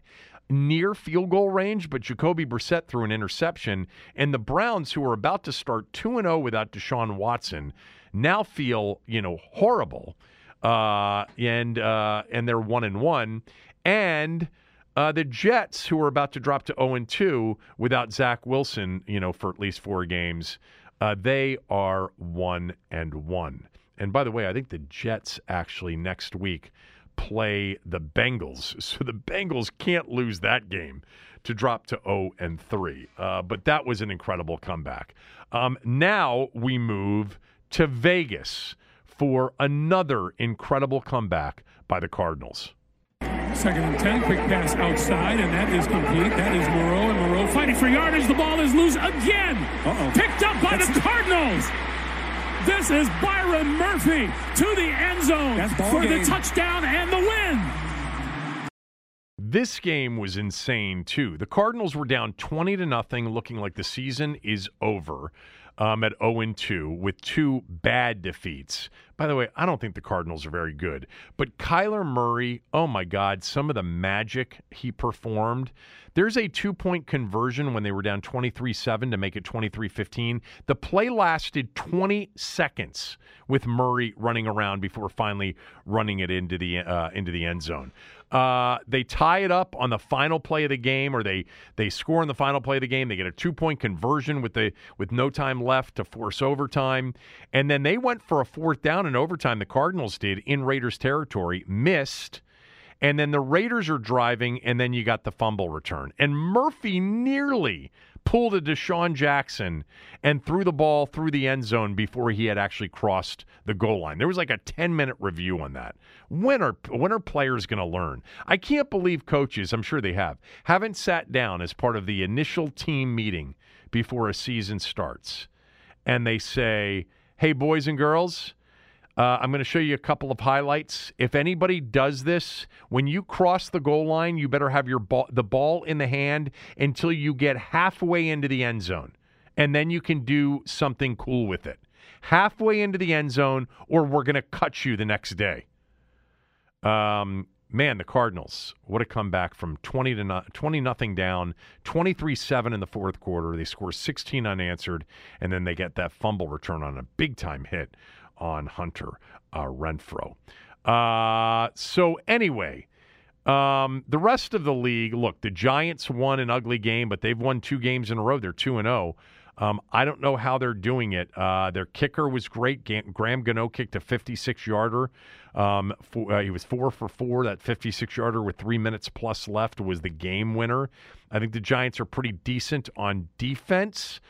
near field goal range, but Jacoby Brissett threw an interception, and the Browns, who are about to start two and zero oh without Deshaun Watson, now feel you know horrible, uh, and uh, and they're one and one, and. Uh, the Jets, who are about to drop to 0 and 2 without Zach Wilson, you know, for at least four games, uh, they are one and one. And by the way, I think the Jets actually next week play the Bengals, *laughs* so the Bengals can't lose that game to drop to 0 and 3. Uh, but that was an incredible comeback. Um, now we move to Vegas for another incredible comeback by the Cardinals. Second and 10, quick pass outside, and that is complete. That is Moreau, and Moreau fighting for yardage. The ball is loose again. Uh-oh. Picked up by That's the Cardinals. This is Byron Murphy to the end zone for game. the touchdown and the win. This game was insane too. The Cardinals were down 20 to nothing, looking like the season is over um, at 0 2 with two bad defeats By the way, I don't think the Cardinals are very good. But Kyler Murray, oh my God, some of the magic he performed. There's a two point conversion when they were down 23 7 to make it 23 15. The play lasted 20 seconds with Murray running around before finally running it into the, uh, into the end zone. Uh, they tie it up on the final play of the game, or they they score in the final play of the game. They get a two point conversion with the with no time left to force overtime, and then they went for a fourth down in overtime. The Cardinals did in Raiders territory, missed. And then the Raiders are driving, and then you got the fumble return. And Murphy nearly pulled a DeSean Jackson and threw the ball through the end zone before he had actually crossed the goal line. There was like a 10 minute review on that. When are when are players going to learn? I can't believe coaches, I'm sure they have, haven't sat down as part of the initial team meeting before a season starts and they say, "Hey boys and girls, uh, I'm going to show you a couple of highlights. If anybody does this, when you cross the goal line, you better have your ball, the ball in the hand until you get halfway into the end zone, and then you can do something cool with it. Halfway into the end zone, or we're going to cut you the next day. Um, man, the Cardinals, what a comeback from 20 to not, 20 nothing down, 23-7 in the fourth quarter. They score 16 unanswered and then they get that fumble return on a big time hit on Hunter uh, Renfrow. Uh, so anyway, um, the rest of the league, look, the Giants won an ugly game, but they've won two games in a row. They're two and zero. Um, I don't know how they're doing it. Uh, their kicker was great. Graham Gano kicked a 56 yarder. Um, for, uh, he was four for four. That 56 yarder with three minutes plus left was the game winner. I think the Giants are pretty decent on defense.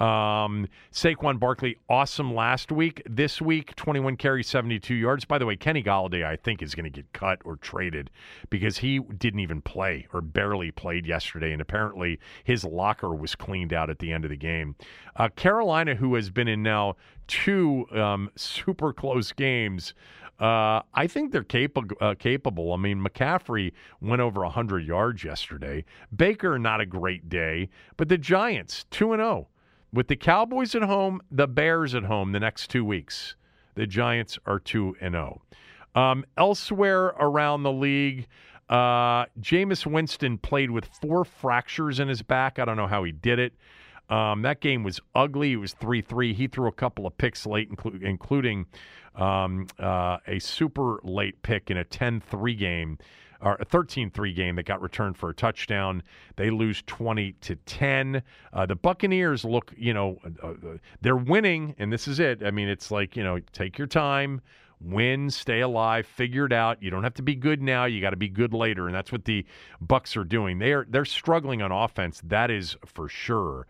Um, Saquon Barkley, awesome last week. This week, 21 carries, 72 yards. By the way, Kenny Golladay, I think, is going to get cut or traded because he didn't even play or barely played yesterday. And apparently his locker was cleaned out at the end of the game. Uh, Carolina, who has been in now two um, super close games, uh, I think they're capable. Uh, capable. I mean, McCaffrey went over 100 yards yesterday. Baker, not a great day, but the Giants, 2 and 0 with the Cowboys at home, the Bears at home the next two weeks. The Giants are 2 and 0. Um, elsewhere around the league, uh, Jameis Winston played with four fractures in his back. I don't know how he did it. Um, that game was ugly. It was 3 3. He threw a couple of picks late, inclu- including um, uh, a super late pick in a 10 3 game or a 13-3 game that got returned for a touchdown. They lose 20 to 10. Uh, the Buccaneers look, you know, uh, uh, they're winning, and this is it. I mean, it's like you know, take your time. Win, stay alive, figure it out. You don't have to be good now. You got to be good later, and that's what the Bucks are doing. They are they're struggling on offense. That is for sure.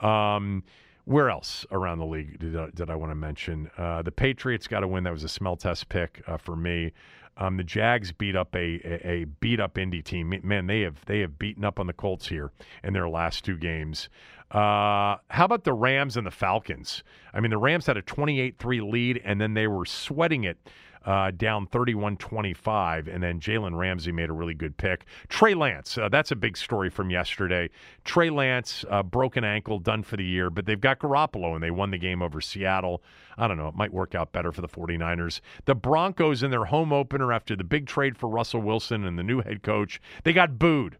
Um, where else around the league did, uh, did I want to mention? Uh, the Patriots got to win. That was a smell test pick uh, for me. Um, the Jags beat up a, a, a, beat up Indy team. Man, they have they have beaten up on the Colts here in their last two games. Uh, how about the Rams and the Falcons? I mean, the Rams had a 28-3 lead, and then they were sweating it uh, down 31 25. And then Jalen Ramsey made a really good pick. Trey Lance, uh, that's a big story from yesterday. Trey Lance, uh, broken ankle, done for the year, but they've got Garoppolo and they won the game over Seattle. I don't know. It might work out better for the 49ers. The Broncos in their home opener after the big trade for Russell Wilson and the new head coach, they got booed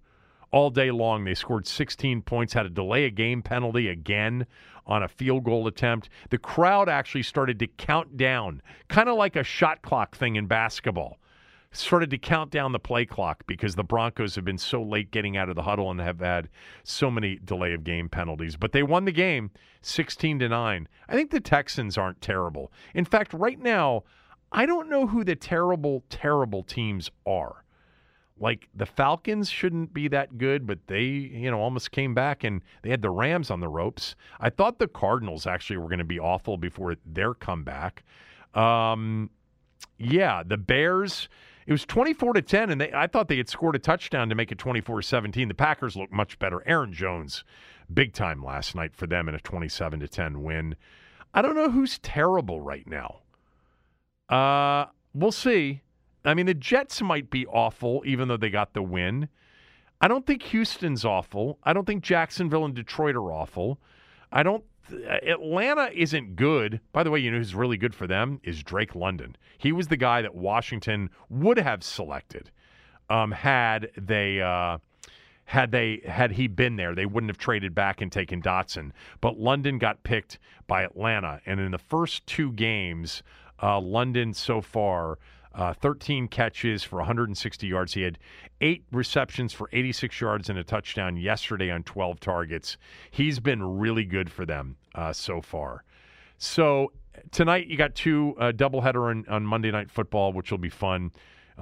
all day long. They scored 16 points, had a delay a game penalty again on a field goal attempt. The crowd actually started to count down, kind of like a shot clock thing in basketball. Started to count down the play clock because the Broncos have been so late getting out of the huddle and have had so many delay of game penalties. But they won the game 16 to 9. I think the Texans aren't terrible. In fact, right now, I don't know who the terrible, terrible teams are like the Falcons shouldn't be that good, but they, you know, almost came back and they had the Rams on the ropes. I thought the Cardinals actually were going to be awful before their comeback. Um, yeah, the Bears. It was 24 to 10, and they, I thought they had scored a touchdown to make it 24 17. The Packers look much better. Aaron Jones, big time last night for them in a 27 to 10 win. I don't know who's terrible right now. Uh, we'll see. I mean, the Jets might be awful, even though they got the win. I don't think Houston's awful. I don't think Jacksonville and Detroit are awful. I don't Atlanta isn't good. By the way, you know who's really good for them is Drake London. He was the guy that Washington would have selected um, had they. Uh, had they had he been there, they wouldn't have traded back and taken Dotson. But London got picked by Atlanta, and in the first two games, uh, London so far. Uh, 13 catches for 160 yards. He had eight receptions for 86 yards and a touchdown yesterday on 12 targets. He's been really good for them uh, so far. So tonight you got two uh, doubleheader on, on Monday Night Football, which will be fun.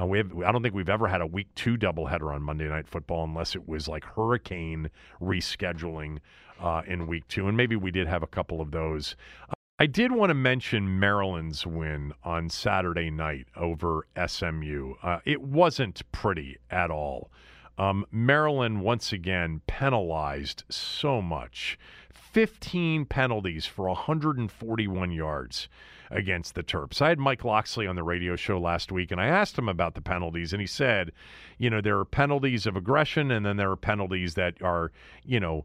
Uh, we have, I don't think we've ever had a week two doubleheader on Monday Night Football unless it was like hurricane rescheduling uh, in week two, and maybe we did have a couple of those. I did want to mention Maryland's win on Saturday night over SMU. Uh, it wasn't pretty at all. Um, Maryland once again penalized so much 15 penalties for 141 yards against the Terps. I had Mike Locksley on the radio show last week, and I asked him about the penalties, and he said, you know, there are penalties of aggression, and then there are penalties that are, you know,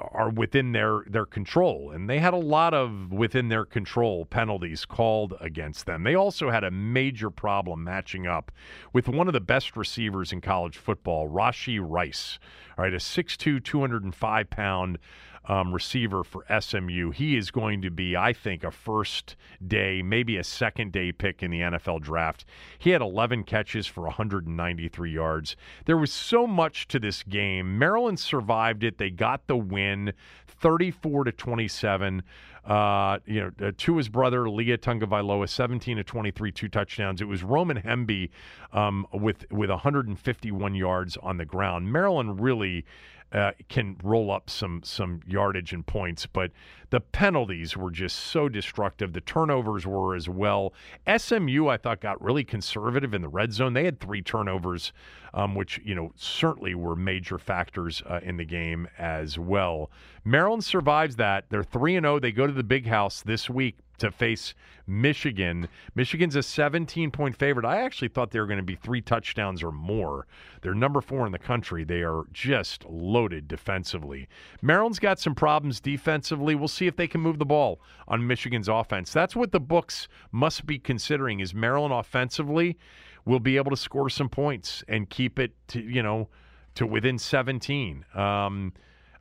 are within their their control and they had a lot of within their control penalties called against them. They also had a major problem matching up with one of the best receivers in college football, Rashee Rice. All right, a 6'2 205 pound um, receiver for SMU. He is going to be, I think, a first day, maybe a second day pick in the NFL draft. He had 11 catches for 193 yards. There was so much to this game. Maryland survived it. They got the win, 34 to 27. Uh, you know, uh, Tua's brother Taulia Tagovailoa, 17 to 23, two touchdowns. It was Roman Hemby um, with with 151 yards on the ground. Maryland really uh, can roll up some some yardage and points, but the penalties were just so destructive. The turnovers were as well. SMU, I thought, got really conservative in the red zone. They had three turnovers, um, which you know certainly were major factors uh, in the game as well. Maryland survives that. They're three and zero. Oh. They go to the Big House this week to face Michigan. Michigan's a 17 point favorite. I actually thought they were going to be three touchdowns or more. They're number four in the country. They are just loaded defensively. Maryland's got some problems defensively. We'll see if they can move the ball on Michigan's offense. That's what the books must be considering is Maryland offensively will be able to score some points and keep it to, you know, to within 17. Um,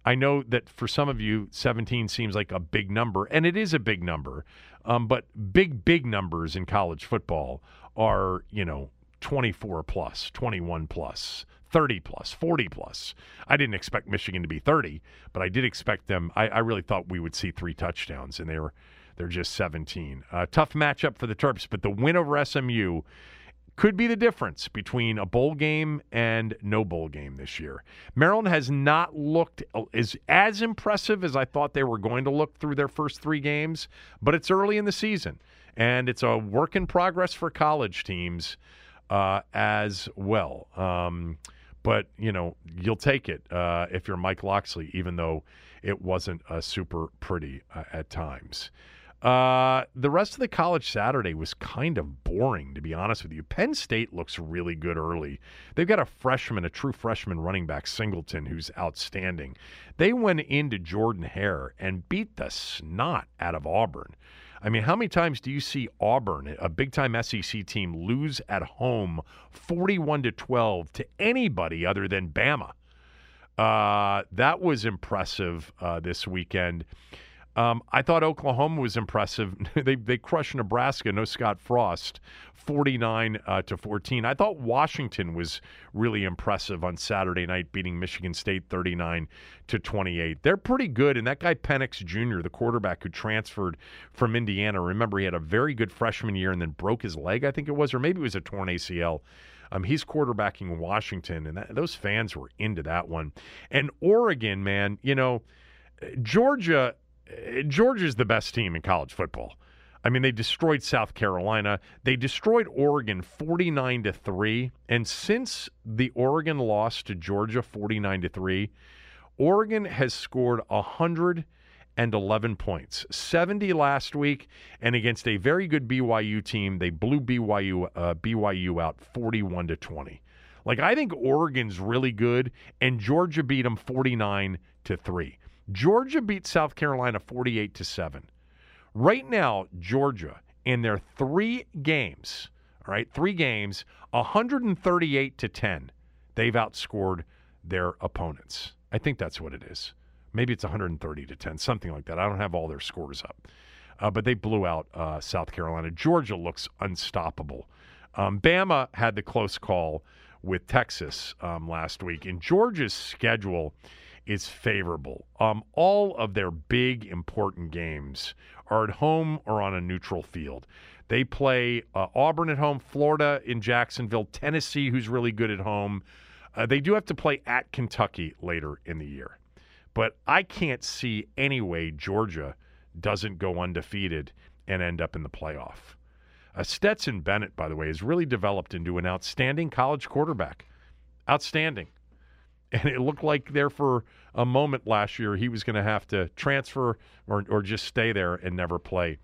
I know that for some of you, 17 seems like a big number, and it is a big number. Um, but big, big numbers in college football are, you know, 24 plus, 21 plus, 30 plus, 40 plus. I didn't expect Michigan to be 30, but I did expect them. I, I really thought we would see three touchdowns, and they were they're just 17. Uh, tough matchup for the Terps, but the win over SMU could be the difference between a bowl game and no bowl game this year. Maryland has not looked as as impressive as I thought they were going to look through their first 3 games, but it's early in the season and it's a work in progress for college teams uh, as well. Um, but you know you'll take it uh, if you're Mike Locksley, even though it wasn't uh, super pretty uh, at times. Uh, the rest of the college Saturday was kind of boring, to be honest with you. Penn State looks really good early. They've got a freshman, a true freshman running back, Singleton, who's outstanding. They went into Jordan Hare and beat the snot out of Auburn. I mean, how many times do you see Auburn, a big time SEC team, lose at home 41 to 12 to anybody other than Bama? Uh, that was impressive uh, this weekend. Um, I thought Oklahoma was impressive. *laughs* they they crushed Nebraska. No Scott Frost, forty nine uh, to fourteen. I thought Washington was really impressive on Saturday night, beating Michigan State thirty nine to twenty eight. They're pretty good. And that guy Penix Jr., the quarterback who transferred from Indiana, remember he had a very good freshman year and then broke his leg. I think it was, or maybe it was a torn ACL. Um, he's quarterbacking Washington, and that, those fans were into that one. And Oregon, man, you know, Georgia Georgia's the best team in college football. I mean, they destroyed South Carolina. They destroyed Oregon 49 to 3. And since the Oregon loss to Georgia 49 to 3, Oregon has scored 111 points. 70 last week and against a very good BYU team, they blew BYU uh, BYU out 41 to 20. Like I think Oregon's really good and Georgia beat them 49 to 3. Georgia beat South Carolina 48 to 7. Right now, Georgia in their 3 games, all right, 3 games, 138 to 10. They've outscored their opponents. I think that's what it is. Maybe it's 130 to 10, something like that. I don't have all their scores up. Uh, but they blew out uh, South Carolina. Georgia looks unstoppable. Um, Bama had the close call with Texas um, last week, and Georgia's schedule is favorable. Um, all of their big, important games are at home or on a neutral field. They play uh, Auburn at home, Florida in Jacksonville, Tennessee, who's really good at home. Uh, they do have to play at Kentucky later in the year. But I can't see any way Georgia doesn't go undefeated and end up in the playoff. Uh, Stetson Bennett, by the way, has really developed into an outstanding college quarterback. Outstanding. And it looked like there for a moment last year he was going to have to transfer or, or just stay there and never play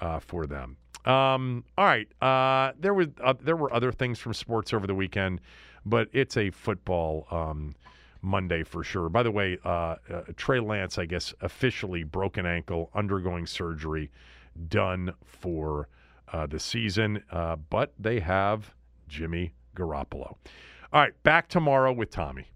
uh, for them. Um, all right, uh, there was uh, there were other things from sports over the weekend, but it's a football um, Monday for sure. By the way, uh, uh, Trey Lance, I guess, officially broken ankle, undergoing surgery, done for uh, the season. But they have Jimmy Garoppolo. All right, back tomorrow with Tommy.